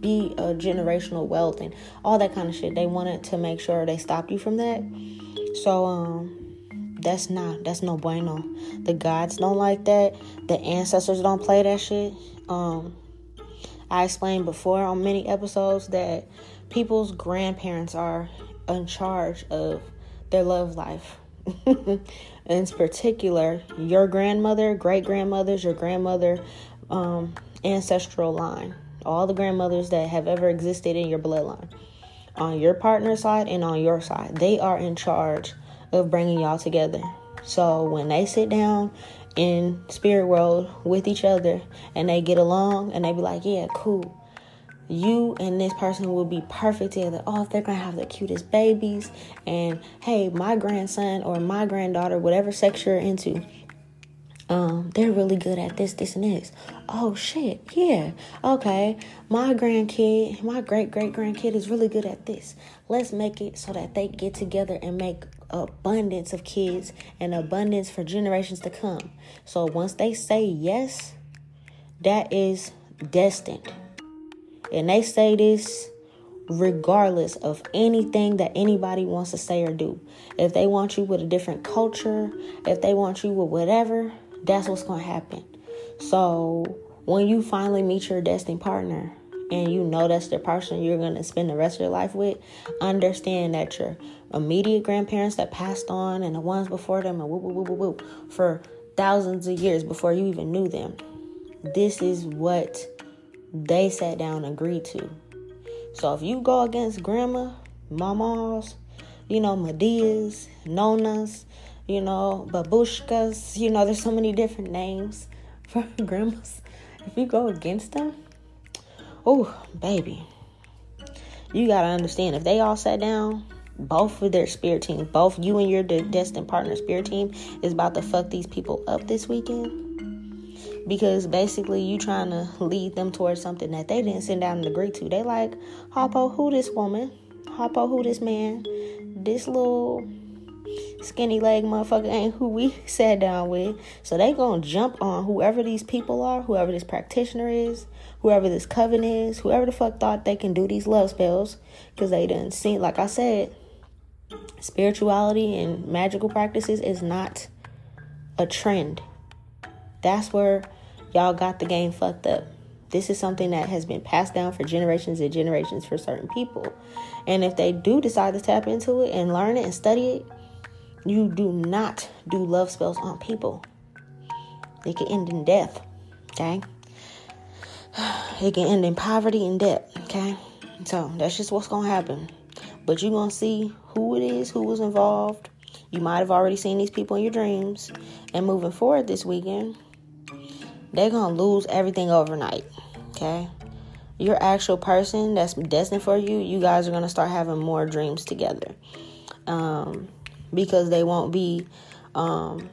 be a generational wealth and all that kind of shit. They wanted to make sure they stopped you from that. So, um, that's not that's no bueno. The gods don't like that. The ancestors don't play that shit. Um, I explained before on many episodes that people's grandparents are in charge of their love life. in particular, your grandmother, great grandmothers, your grandmother, um, ancestral line, all the grandmothers that have ever existed in your bloodline, on your partner's side and on your side, they are in charge of bringing y'all together. So when they sit down in spirit world with each other and they get along and they be like, yeah, cool. You and this person will be perfect together. Oh, they're gonna have the cutest babies, and hey, my grandson or my granddaughter, whatever sex you're into, um, they're really good at this, this, and this. Oh shit, yeah. Okay, my grandkid, my great great grandkid is really good at this. Let's make it so that they get together and make abundance of kids and abundance for generations to come. So once they say yes, that is destined. And they say this regardless of anything that anybody wants to say or do. If they want you with a different culture, if they want you with whatever, that's what's going to happen. So, when you finally meet your destined partner and you know that's the person you're going to spend the rest of your life with, understand that your immediate grandparents that passed on and the ones before them and whoop, whoop, whoop, whoop, for thousands of years before you even knew them, this is what they sat down and agreed to. So if you go against grandma, mamas, you know, Medias, Nonas, you know, babushkas, you know, there's so many different names for grandmas. If you go against them, oh, baby, you got to understand if they all sat down, both of their spirit teams, both you and your destined partner spirit team is about to fuck these people up this weekend because basically you trying to lead them towards something that they didn't sit down and agree to. They like, Harpo, who this woman? Harpo, who this man? This little skinny leg motherfucker ain't who we sat down with. So they gonna jump on whoever these people are, whoever this practitioner is, whoever this coven is, whoever the fuck thought they can do these love spells. Cause they didn't see, like I said, spirituality and magical practices is not a trend. That's where y'all got the game fucked up. This is something that has been passed down for generations and generations for certain people. And if they do decide to tap into it and learn it and study it, you do not do love spells on people. It can end in death, okay? It can end in poverty and debt, okay? So that's just what's gonna happen. But you're gonna see who it is, who was involved. You might have already seen these people in your dreams. And moving forward this weekend, they're gonna lose everything overnight. Okay? Your actual person that's destined for you, you guys are gonna start having more dreams together. Um, because they won't be um,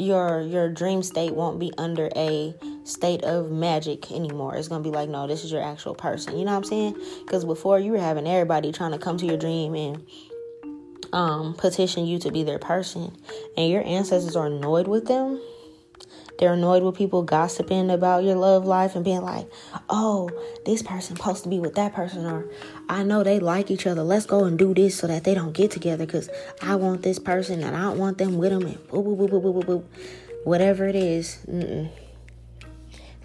your your dream state won't be under a state of magic anymore. It's gonna be like, no, this is your actual person. You know what I'm saying? Because before you were having everybody trying to come to your dream and um, petition you to be their person, and your ancestors are annoyed with them. They're annoyed with people gossiping about your love life and being like, oh, this person supposed to be with that person, or I know they like each other. Let's go and do this so that they don't get together because I want this person and I don't want them with them and boop, boop, boop, boop, boop, boop. Whatever it is. Mm-mm.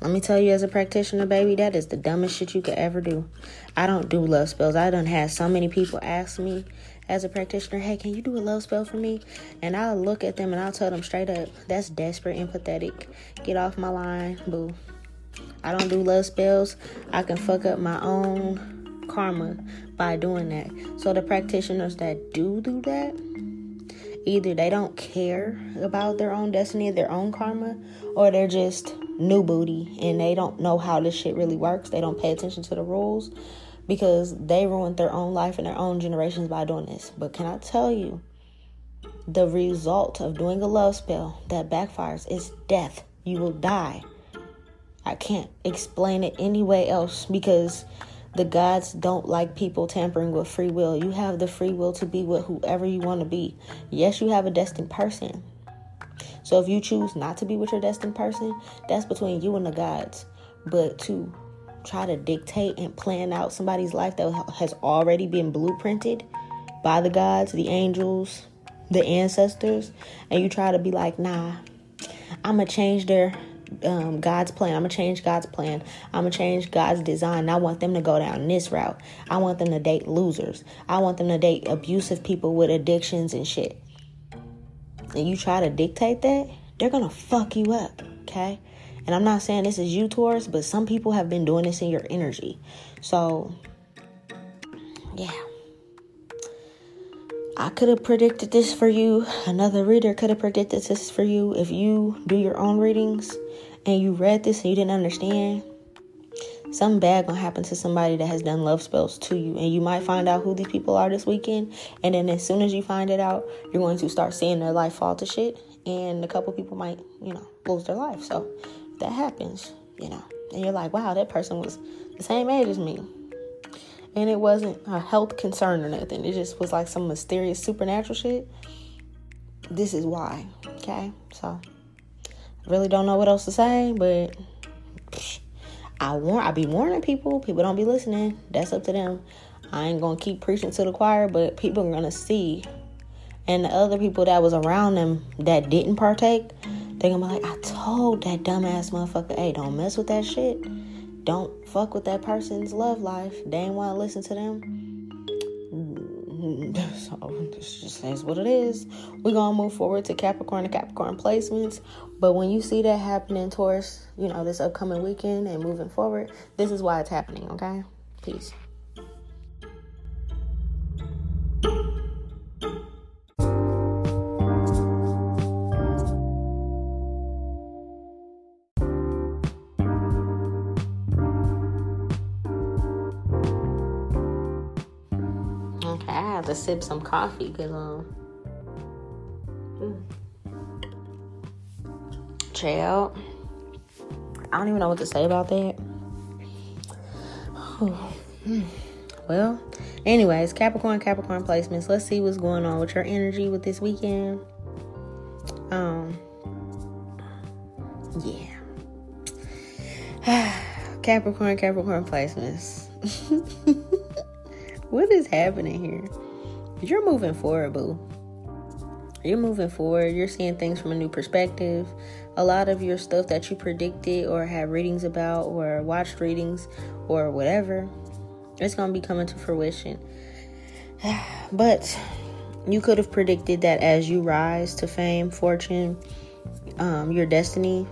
Let me tell you, as a practitioner, baby, that is the dumbest shit you could ever do. I don't do love spells. I done had so many people ask me as a practitioner, hey, can you do a love spell for me? And I'll look at them and I'll tell them straight up, that's desperate and pathetic. Get off my line, boo. I don't do love spells. I can fuck up my own karma by doing that. So the practitioners that do do that, either they don't care about their own destiny, their own karma, or they're just new booty and they don't know how this shit really works. They don't pay attention to the rules because they ruined their own life and their own generations by doing this. But can I tell you, the result of doing a love spell that backfires is death. You will die. I can't explain it any way else because the gods don't like people tampering with free will. You have the free will to be with whoever you want to be. Yes, you have a destined person. So if you choose not to be with your destined person, that's between you and the gods. But to try to dictate and plan out somebody's life that has already been blueprinted by the gods, the angels, the ancestors, and you try to be like, nah, I'm gonna change their um, God's plan. I'm gonna change God's plan. I'm gonna change God's design. I want them to go down this route. I want them to date losers. I want them to date abusive people with addictions and shit. And you try to dictate that, they're gonna fuck you up, okay? And I'm not saying this is you, Taurus, but some people have been doing this in your energy. So, yeah. I could have predicted this for you. Another reader could have predicted this for you. If you do your own readings and you read this and you didn't understand, something bad gonna happen to somebody that has done love spells to you and you might find out who these people are this weekend and then as soon as you find it out you're going to start seeing their life fall to shit and a couple people might you know lose their life so that happens, you know. And you're like, wow, that person was the same age as me. And it wasn't a health concern or nothing. It just was like some mysterious supernatural shit. This is why. Okay? So I really don't know what else to say, but I warn I be warning people. People don't be listening. That's up to them. I ain't gonna keep preaching to the choir, but people are gonna see. And the other people that was around them that didn't partake, they're gonna be like, I told that dumbass motherfucker, hey, don't mess with that shit. Don't fuck with that person's love life. They ain't wanna listen to them. Mm, so this just is what it is. We're gonna move forward to Capricorn and Capricorn placements. But when you see that happening towards, you know, this upcoming weekend and moving forward, this is why it's happening, okay? Peace. Sip some coffee because um child. I don't even know what to say about that. well, anyways, Capricorn, Capricorn placements. Let's see what's going on with your energy with this weekend. Um, yeah. Capricorn, Capricorn placements. what is happening here? You're moving forward, boo. You're moving forward. You're seeing things from a new perspective. A lot of your stuff that you predicted or had readings about or watched readings or whatever, it's going to be coming to fruition. But you could have predicted that as you rise to fame, fortune, um, your destiny,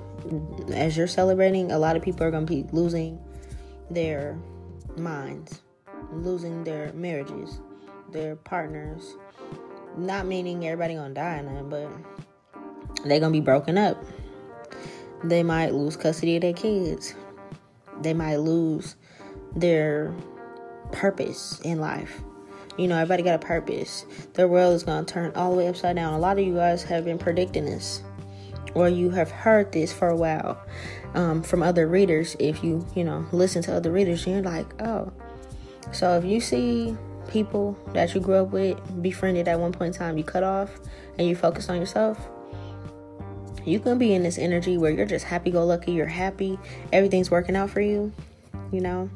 as you're celebrating, a lot of people are going to be losing their minds losing their marriages, their partners. Not meaning everybody gonna die that, but they gonna be broken up. They might lose custody of their kids. They might lose their purpose in life. You know, everybody got a purpose. Their world is gonna turn all the way upside down. A lot of you guys have been predicting this, or you have heard this for a while um, from other readers. If you, you know, listen to other readers, you're like, oh, so if you see people that you grew up with, befriended at one point in time, you cut off and you focus on yourself, you can be in this energy where you're just happy go lucky, you're happy, everything's working out for you, you know.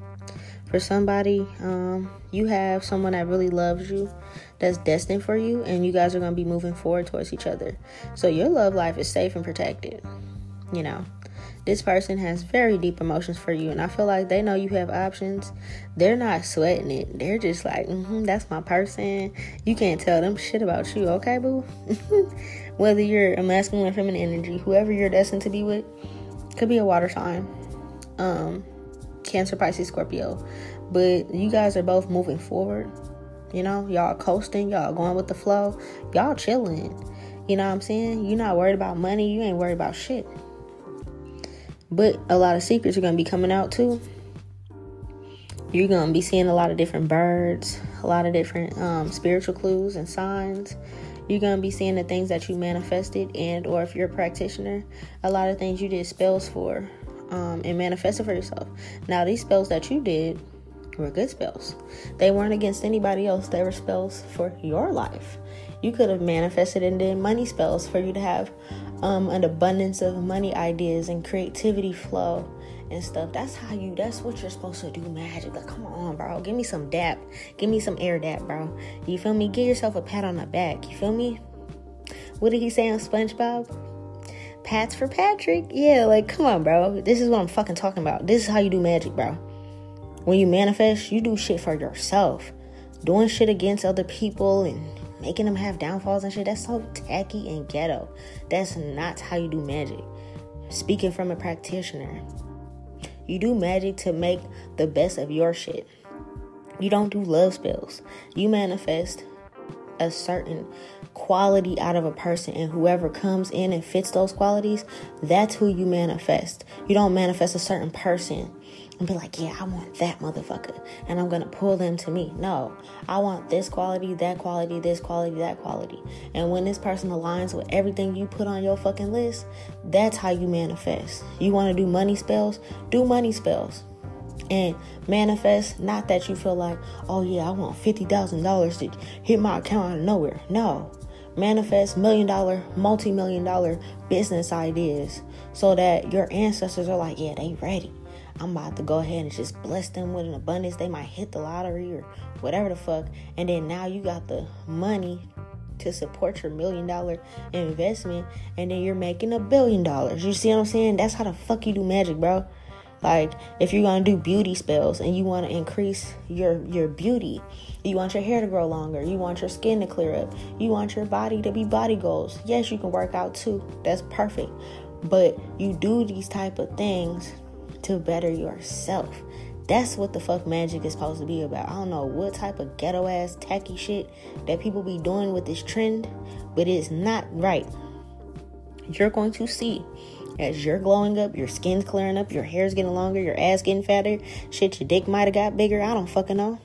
For somebody, um, you have someone that really loves you, that's destined for you, and you guys are going to be moving forward towards each other. So your love life is safe and protected, you know this person has very deep emotions for you and i feel like they know you have options. They're not sweating it. They're just like mm-hmm, that's my person. You can't tell them shit about you okay boo? Whether you're a masculine or feminine energy whoever you're destined to be with could be a water sign. Um cancer pisces scorpio. But you guys are both moving forward. You know y'all coasting y'all going with the flow. Y'all chilling. You know what i'm saying? You're not worried about money. You ain't worried about shit but a lot of secrets are going to be coming out too. You're going to be seeing a lot of different birds, a lot of different um, spiritual clues and signs. You're going to be seeing the things that you manifested, and or if you're a practitioner, a lot of things you did spells for um, and manifested for yourself. Now, these spells that you did were good spells. They weren't against anybody else. They were spells for your life. You could have manifested and did money spells for you to have um, an abundance of money ideas and creativity flow and stuff. That's how you. That's what you're supposed to do. Magic. Like, come on, bro. Give me some dap. Give me some air dap, bro. You feel me? Give yourself a pat on the back. You feel me? What did he say on SpongeBob? Pats for Patrick. Yeah, like, come on, bro. This is what I'm fucking talking about. This is how you do magic, bro. When you manifest, you do shit for yourself. Doing shit against other people and making them have downfalls and shit. That's so tacky and ghetto. That's not how you do magic. Speaking from a practitioner, you do magic to make the best of your shit. You don't do love spells. You manifest a certain quality out of a person, and whoever comes in and fits those qualities, that's who you manifest. You don't manifest a certain person and be like, yeah, I want that motherfucker. And I'm going to pull them to me. No, I want this quality, that quality, this quality, that quality. And when this person aligns with everything you put on your fucking list, that's how you manifest. You want to do money spells? Do money spells. And manifest, not that you feel like, oh yeah, I want $50,000 to hit my account out of nowhere. No. Manifest million dollar, multi million dollar business ideas so that your ancestors are like, yeah, they ready I'm about to go ahead and just bless them with an abundance. They might hit the lottery or whatever the fuck. And then now you got the money to support your million dollar investment and then you're making a billion dollars. You see what I'm saying? That's how the fuck you do magic, bro. Like if you're gonna do beauty spells and you want to increase your your beauty, you want your hair to grow longer, you want your skin to clear up, you want your body to be body goals. Yes, you can work out too. That's perfect. But you do these type of things to better yourself. That's what the fuck magic is supposed to be about. I don't know what type of ghetto ass tacky shit that people be doing with this trend, but it's not right. You're going to see as you're glowing up, your skin's clearing up, your hair's getting longer, your ass getting fatter, shit, your dick might have got bigger. I don't fucking know.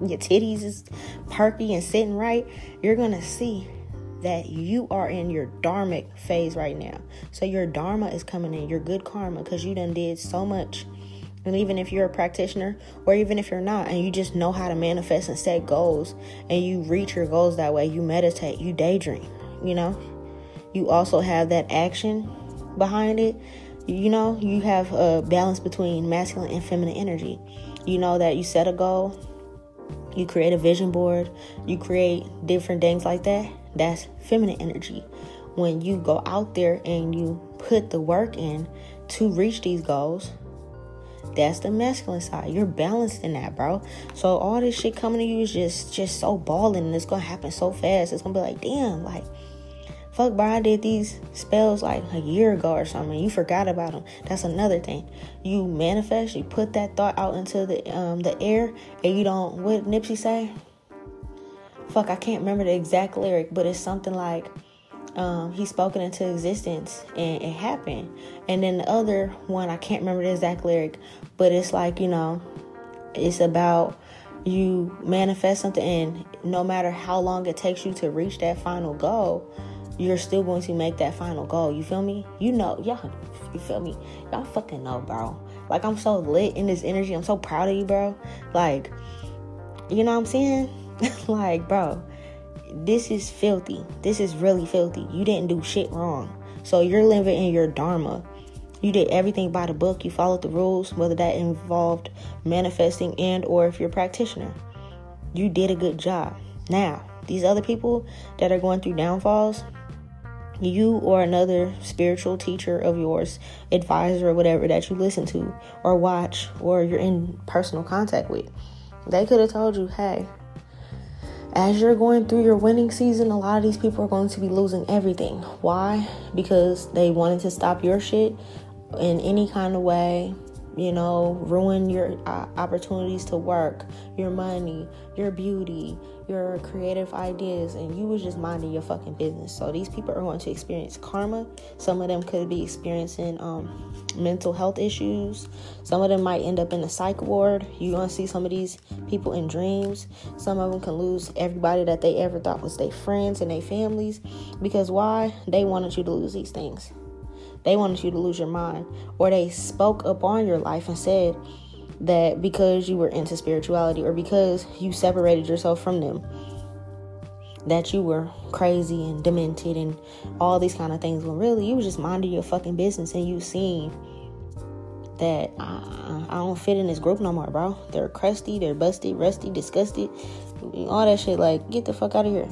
Your titties is perky and sitting right. You're gonna see that you are in your dharmic phase right now. So your dharma is coming in, your good karma, because you done did so much. And even if you're a practitioner, or even if you're not, and you just know how to manifest and set goals, and you reach your goals that way, you meditate, you daydream, you know, you also have that action behind it. You know, you have a balance between masculine and feminine energy. You know that you set a goal, you create a vision board, you create different things like that that's feminine energy. When you go out there and you put the work in to reach these goals, that's the masculine side. You're balanced in that, bro. So all this shit coming to you is just just so balling and it's gonna happen so fast. It's gonna be like, damn, like fuck bro, I did these spells like a year ago or something. You forgot about them. That's another thing. You manifest, you put that thought out into the um the air and you don't what Nipsey say? Fuck, I can't remember the exact lyric, but it's something like um, he spoken into existence and it happened. And then the other one, I can't remember the exact lyric, but it's like, you know, it's about you manifest something and no matter how long it takes you to reach that final goal, you're still going to make that final goal. You feel me? You know, y'all, you feel me? Y'all fucking know, bro. Like, I'm so lit in this energy. I'm so proud of you, bro. Like, you know what I'm saying? like, bro, this is filthy. This is really filthy. You didn't do shit wrong. So you're living in your dharma. You did everything by the book. You followed the rules, whether that involved manifesting and or if you're a practitioner. You did a good job. Now, these other people that are going through downfalls, you or another spiritual teacher of yours, advisor or whatever that you listen to or watch or you're in personal contact with, they could have told you, hey, as you're going through your winning season, a lot of these people are going to be losing everything. Why? Because they wanted to stop your shit in any kind of way you know, ruin your uh, opportunities to work, your money, your beauty, your creative ideas, and you was just minding your fucking business. So these people are going to experience karma. Some of them could be experiencing um, mental health issues. Some of them might end up in a psych ward. You're going to see some of these people in dreams. Some of them can lose everybody that they ever thought was their friends and their families. Because why? They wanted you to lose these things. They wanted you to lose your mind. Or they spoke upon your life and said that because you were into spirituality or because you separated yourself from them, that you were crazy and demented and all these kind of things. When really you was just minding your fucking business and you seen that I, I don't fit in this group no more, bro. They're crusty, they're busted, rusty, disgusted, all that shit. Like, get the fuck out of here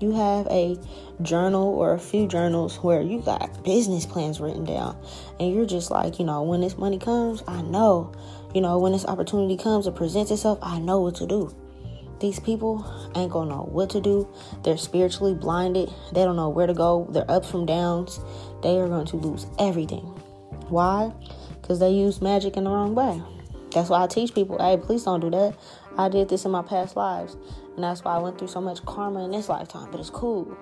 you have a journal or a few journals where you got business plans written down and you're just like you know when this money comes i know. You know when this opportunity comes it presents itself i know what to do. These people ain't gonna know what to do. They're spiritually blinded. They don't know where to go. They're ups from downs. They are going to lose everything. Why? Because they use magic in the wrong way. That's why i teach people hey please don't do that. I did this in my past lives and that's why I went through so much karma in this lifetime. But it's cool.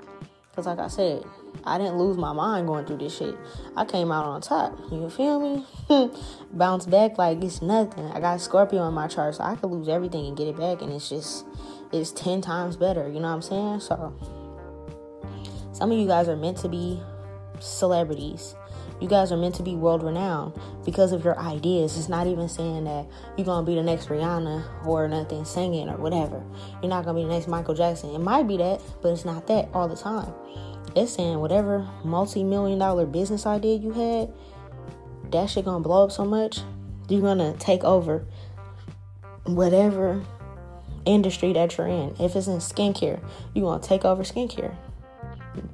Because, like I said, I didn't lose my mind going through this shit. I came out on top. You feel me? Bounce back like it's nothing. I got Scorpio in my chart, so I could lose everything and get it back. And it's just, it's 10 times better. You know what I'm saying? So, some of you guys are meant to be celebrities. You guys are meant to be world renowned because of your ideas. It's not even saying that you're gonna be the next Rihanna or nothing singing or whatever. You're not gonna be the next Michael Jackson. It might be that, but it's not that all the time. It's saying whatever multi-million dollar business idea you had, that shit gonna blow up so much. You're gonna take over whatever industry that you're in. If it's in skincare, you're gonna take over skincare.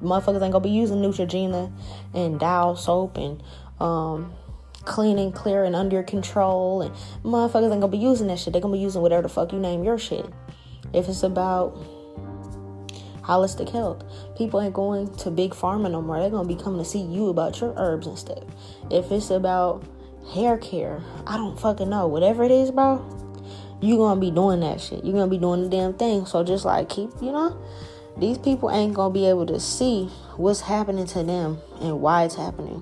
Motherfuckers ain't gonna be using Neutrogena and Dial soap and um, clean and clear and under control. And motherfuckers ain't gonna be using that shit. They're gonna be using whatever the fuck you name your shit. If it's about holistic health, people ain't going to big pharma no more. They're gonna be coming to see you about your herbs and stuff. If it's about hair care, I don't fucking know. Whatever it is, bro, you gonna be doing that shit. You're gonna be doing the damn thing. So just like keep, you know, these people ain't gonna be able to see what's happening to them and why it's happening.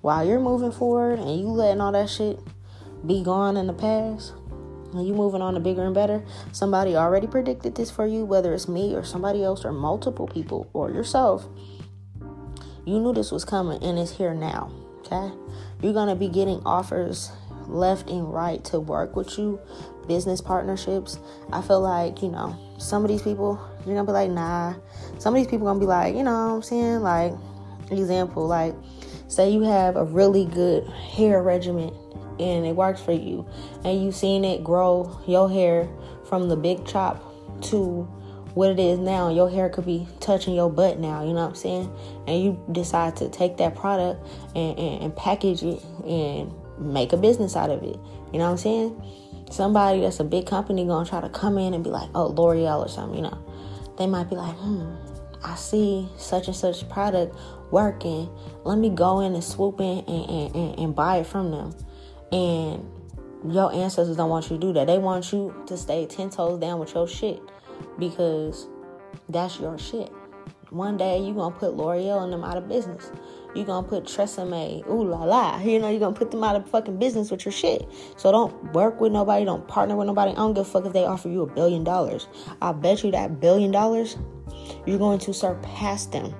While you're moving forward and you letting all that shit be gone in the past, and you moving on to bigger and better, somebody already predicted this for you, whether it's me or somebody else or multiple people or yourself. You knew this was coming and it's here now. Okay? You're gonna be getting offers left and right to work with you, business partnerships. I feel like, you know, some of these people, you're gonna be like, nah. Some of these people gonna be like, you know what I'm saying? Like, example, like, say you have a really good hair regimen and it works for you and you've seen it grow your hair from the big chop to what it is now your hair could be touching your butt now you know what i'm saying and you decide to take that product and, and, and package it and make a business out of it you know what i'm saying somebody that's a big company gonna try to come in and be like oh l'oreal or something you know they might be like hmm i see such and such product working let me go in and swoop in and, and, and, and buy it from them and your ancestors don't want you to do that. They want you to stay 10 toes down with your shit because that's your shit. One day you gonna put L'Oreal and them out of business. You gonna put Tresemme, ooh la la. You know, you're gonna put them out of fucking business with your shit. So don't work with nobody, don't partner with nobody. I don't give a fuck if they offer you a billion dollars. I bet you that billion dollars, you're going to surpass them.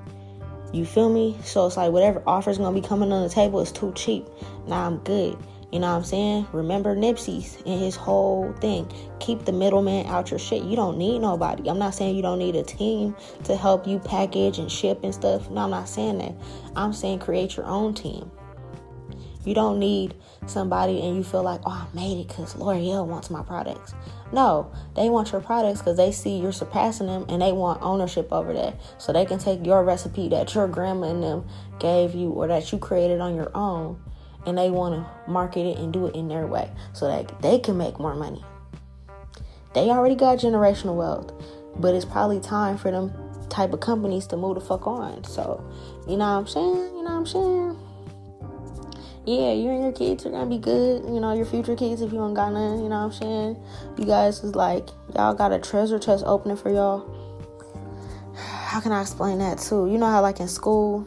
You feel me? So it's like whatever offer's gonna be coming on the table is too cheap. Now I'm good. You know what I'm saying? Remember Nipsey's and his whole thing. Keep the middleman out your shit. You don't need nobody. I'm not saying you don't need a team to help you package and ship and stuff. No, I'm not saying that. I'm saying create your own team. You don't need somebody and you feel like, oh, I made it because L'Oreal wants my products. No, they want your products because they see you're surpassing them and they want ownership over that. So they can take your recipe that your grandma and them gave you or that you created on your own and they want to market it and do it in their way so that they can make more money. They already got generational wealth, but it's probably time for them type of companies to move the fuck on. So, you know what I'm saying? You know what I'm saying? Yeah, you and your kids are gonna be good. You know, your future kids, if you don't got none, you know what I'm saying? You guys is like, y'all got a treasure chest opening for y'all. How can I explain that too? You know how, like, in school,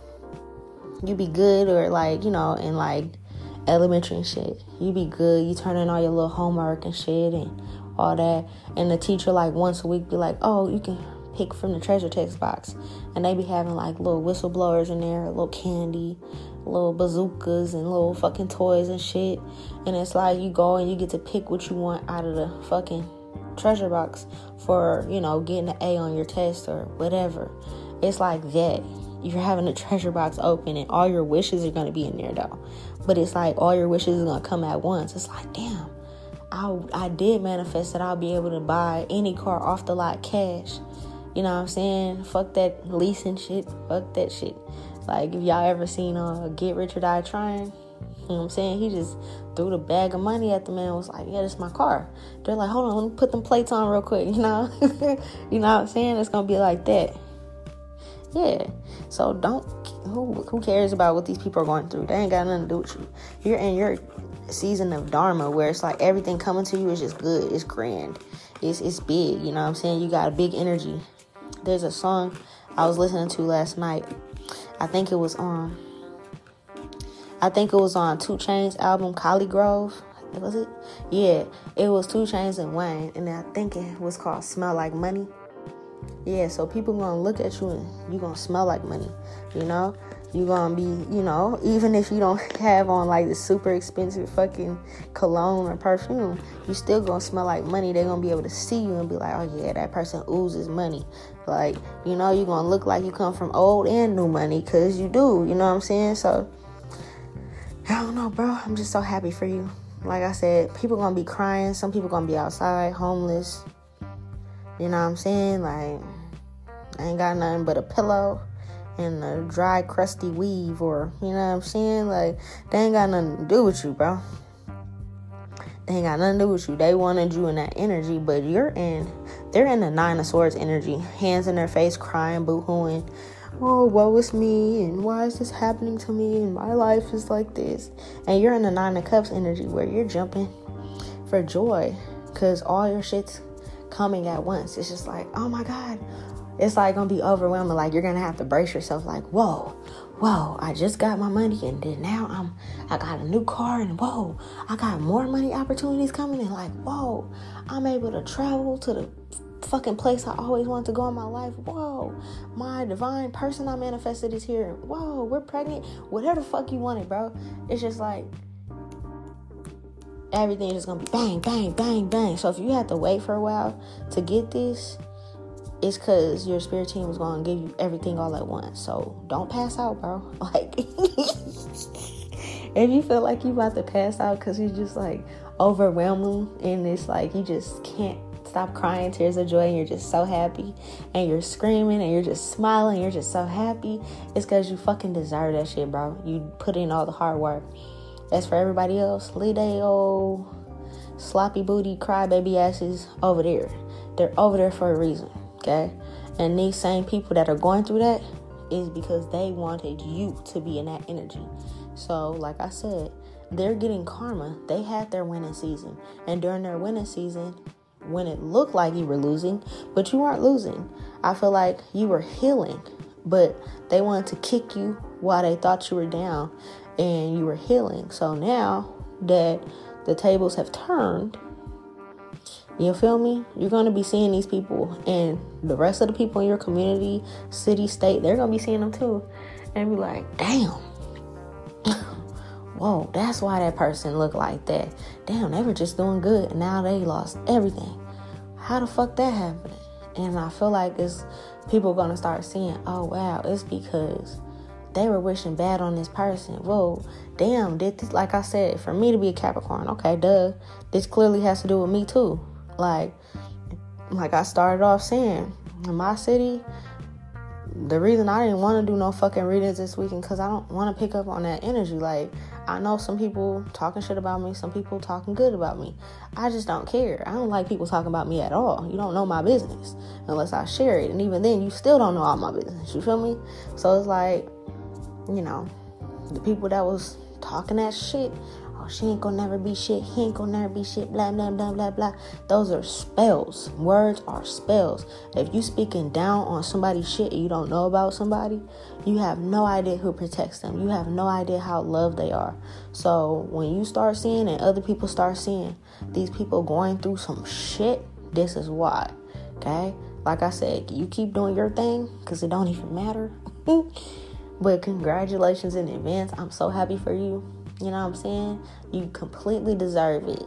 you be good, or like, you know, in like elementary and shit. You be good. You turn in all your little homework and shit and all that. And the teacher like once a week be like, oh, you can pick from the treasure text box. And they be having like little whistleblowers in there, little candy, little bazookas and little fucking toys and shit. And it's like you go and you get to pick what you want out of the fucking treasure box for, you know, getting an A on your test or whatever. It's like that. You're having a treasure box open and all your wishes are gonna be in there though. But it's like all your wishes is gonna come at once. It's like, damn, I I did manifest that I'll be able to buy any car off the lot cash. You know what I'm saying? Fuck that leasing shit. Fuck that shit. Like if y'all ever seen uh Get Rich or Die Trying, you know what I'm saying? He just threw the bag of money at the man was like, Yeah, this is my car. They're like, Hold on, let me put them plates on real quick, you know? you know what I'm saying? It's gonna be like that. Yeah. So don't who who cares about what these people are going through? They ain't got nothing to do with you. You're in your season of dharma where it's like everything coming to you is just good. It's grand. It's it's big. You know what I'm saying? You got a big energy. There's a song I was listening to last night. I think it was on. I think it was on 2 Chainz album ColleGrove. Was it? Yeah, it was 2 Chainz and Wayne, and I think it was called "Smell Like Money." Yeah, so people gonna look at you and you gonna smell like money, you know? You gonna be, you know, even if you don't have on like the super expensive fucking cologne or perfume, you still gonna smell like money. They're gonna be able to see you and be like, oh yeah, that person oozes money. Like, you know, you're gonna look like you come from old and new money because you do, you know what I'm saying? So, I don't know, bro. I'm just so happy for you. like I said, people gonna be crying. Some people gonna be outside, homeless. You know what I'm saying? Like, I ain't got nothing but a pillow and a dry, crusty weave, or you know what I'm saying? Like, they ain't got nothing to do with you, bro. They ain't got nothing to do with you. They wanted you in that energy, but you're in. They're in the nine of swords energy, hands in their face, crying, boo-hooing. Oh, woe is me, and why is this happening to me? And my life is like this. And you're in the nine of cups energy where you're jumping for joy, cause all your shit's coming at once. It's just like, oh my god, it's like gonna be overwhelming. Like you're gonna have to brace yourself. Like, whoa, whoa, I just got my money, and then now I'm, I got a new car, and whoa, I got more money opportunities coming, and like, whoa, I'm able to travel to the fucking place I always wanted to go in my life. Whoa, my divine person I manifested is here. Whoa, we're pregnant. Whatever the fuck you wanted, bro. It's just like everything is gonna be bang, bang, bang, bang. So if you have to wait for a while to get this, it's because your spirit team is going to give you everything all at once. So don't pass out, bro. Like, if you feel like you about to pass out because you're just like overwhelming and it's like you just can't stop crying tears of joy and you're just so happy and you're screaming and you're just smiling, you're just so happy, it's because you fucking deserve that shit, bro. You put in all the hard work. As for everybody else, leave old sloppy booty crybaby asses over there. They're over there for a reason okay? And these same people that are going through that is because they wanted you to be in that energy. So, like I said, they're getting karma. They had their winning season. And during their winning season, when it looked like you were losing, but you weren't losing, I feel like you were healing. But they wanted to kick you while they thought you were down and you were healing. So now that the tables have turned, you feel me? You're going to be seeing these people, and the rest of the people in your community, city, state, they're going to be seeing them too. And be like, damn. Whoa, that's why that person looked like that. Damn, they were just doing good, and now they lost everything. How the fuck that happened? And I feel like it's people gonna start seeing, oh wow, it's because they were wishing bad on this person. Whoa, damn, did this like I said, for me to be a Capricorn, okay, duh. This clearly has to do with me too. Like, like I started off saying, in my city, the reason I didn't want to do no fucking readings this weekend because I don't want to pick up on that energy. Like, I know some people talking shit about me, some people talking good about me. I just don't care. I don't like people talking about me at all. You don't know my business unless I share it. And even then, you still don't know all my business. You feel me? So it's like, you know, the people that was talking that shit, oh, she ain't gonna never be shit, he ain't gonna never be shit, blah, blah, blah, blah, blah. Those are spells. Words are spells. If you speaking down on somebody's shit you don't know about somebody, you have no idea who protects them. You have no idea how loved they are. So when you start seeing and other people start seeing these people going through some shit, this is why. Okay? Like I said, you keep doing your thing because it don't even matter. but congratulations in advance. I'm so happy for you. You know what I'm saying? You completely deserve it.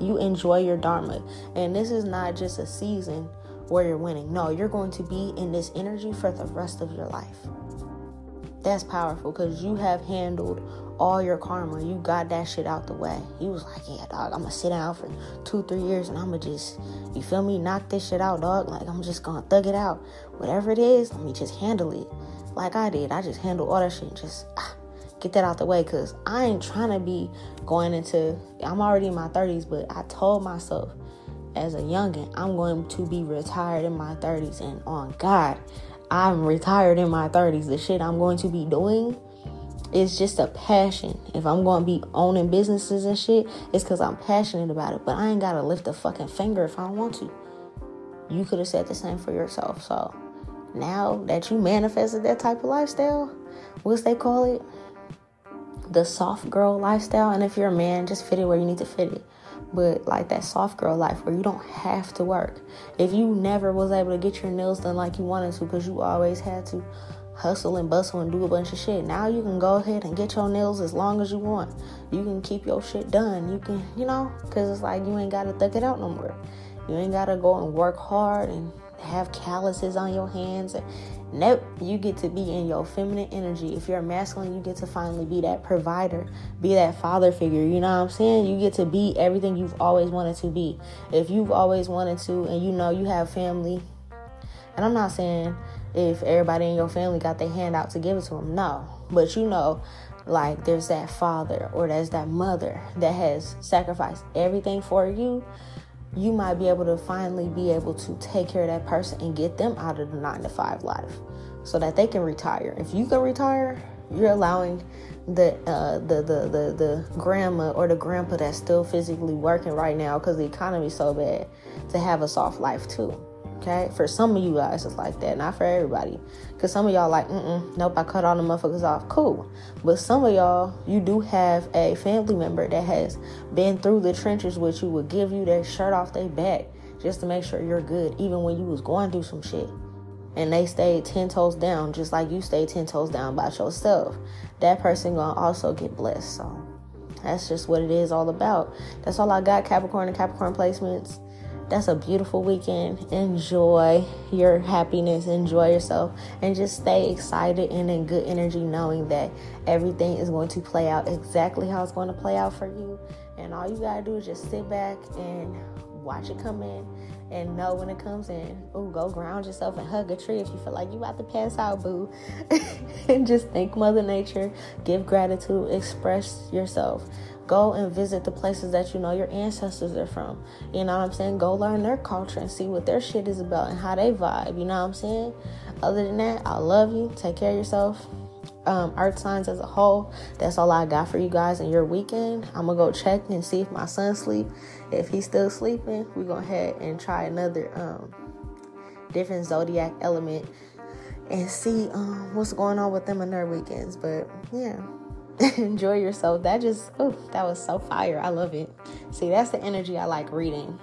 You enjoy your Dharma. And this is not just a season where you're winning. No, you're going to be in this energy for the rest of your life. That's powerful because you have handled all your karma. You got that shit out the way. You was like, yeah, dog, I'm gonna sit down for two, three years and I'm gonna just, you feel me, knock this shit out, dog. Like, I'm just gonna thug it out. Whatever it is, let me just handle it. Like I did. I just handled all that shit. Just, ah, get that out the way because I ain't trying to be going into, I'm already in my 30s, but I told myself as a youngin, I'm going to be retired in my 30s. And on God, I'm retired in my 30s. The shit I'm going to be doing is just a passion. If I'm going to be owning businesses and shit, it's because I'm passionate about it. But I ain't got to lift a fucking finger if I don't want to. You could have said the same for yourself. So now that you manifested that type of lifestyle, what's they call it? The soft girl lifestyle. And if you're a man, just fit it where you need to fit it. But like that soft girl life where you don't have to work. If you never was able to get your nails done like you wanted to because you always had to hustle and bustle and do a bunch of shit. Now you can go ahead and get your nails as long as you want. You can keep your shit done. You can, you know, because it's like you ain't got to thug it out no more. You ain't got to go and work hard and have calluses on your hands. Nope, you get to be in your feminine energy. If you're masculine, you get to finally be that provider, be that father figure. You know what I'm saying? You get to be everything you've always wanted to be. If you've always wanted to, and you know you have family, and I'm not saying if everybody in your family got their hand out to give it to them, no. But you know, like there's that father or there's that mother that has sacrificed everything for you you might be able to finally be able to take care of that person and get them out of the nine to five life so that they can retire. If you can retire, you're allowing the uh, the, the the the grandma or the grandpa that's still physically working right now because the economy's so bad to have a soft life too. Okay, for some of you guys, it's like that, not for everybody. Because some of y'all, like, mm nope, I cut all the motherfuckers off. Cool. But some of y'all, you do have a family member that has been through the trenches with you, would give you their shirt off their back just to make sure you're good, even when you was going through some shit. And they stayed 10 toes down, just like you stayed 10 toes down by yourself. That person gonna also get blessed. So that's just what it is all about. That's all I got, Capricorn and Capricorn placements that's a beautiful weekend. Enjoy your happiness, enjoy yourself, and just stay excited and in good energy, knowing that everything is going to play out exactly how it's going to play out for you. And all you gotta do is just sit back and watch it come in and know when it comes in. Oh, go ground yourself and hug a tree if you feel like you about to pass out, boo. and just thank Mother Nature, give gratitude, express yourself. Go and visit the places that you know your ancestors are from. You know what I'm saying? Go learn their culture and see what their shit is about and how they vibe. You know what I'm saying? Other than that, I love you. Take care of yourself. Um, earth signs as a whole. That's all I got for you guys in your weekend. I'm gonna go check and see if my son sleep. If he's still sleeping, we gonna head and try another um, different zodiac element and see um, what's going on with them in their weekends. But yeah. enjoy yourself. That just, oh, that was so fire. I love it. See, that's the energy I like reading.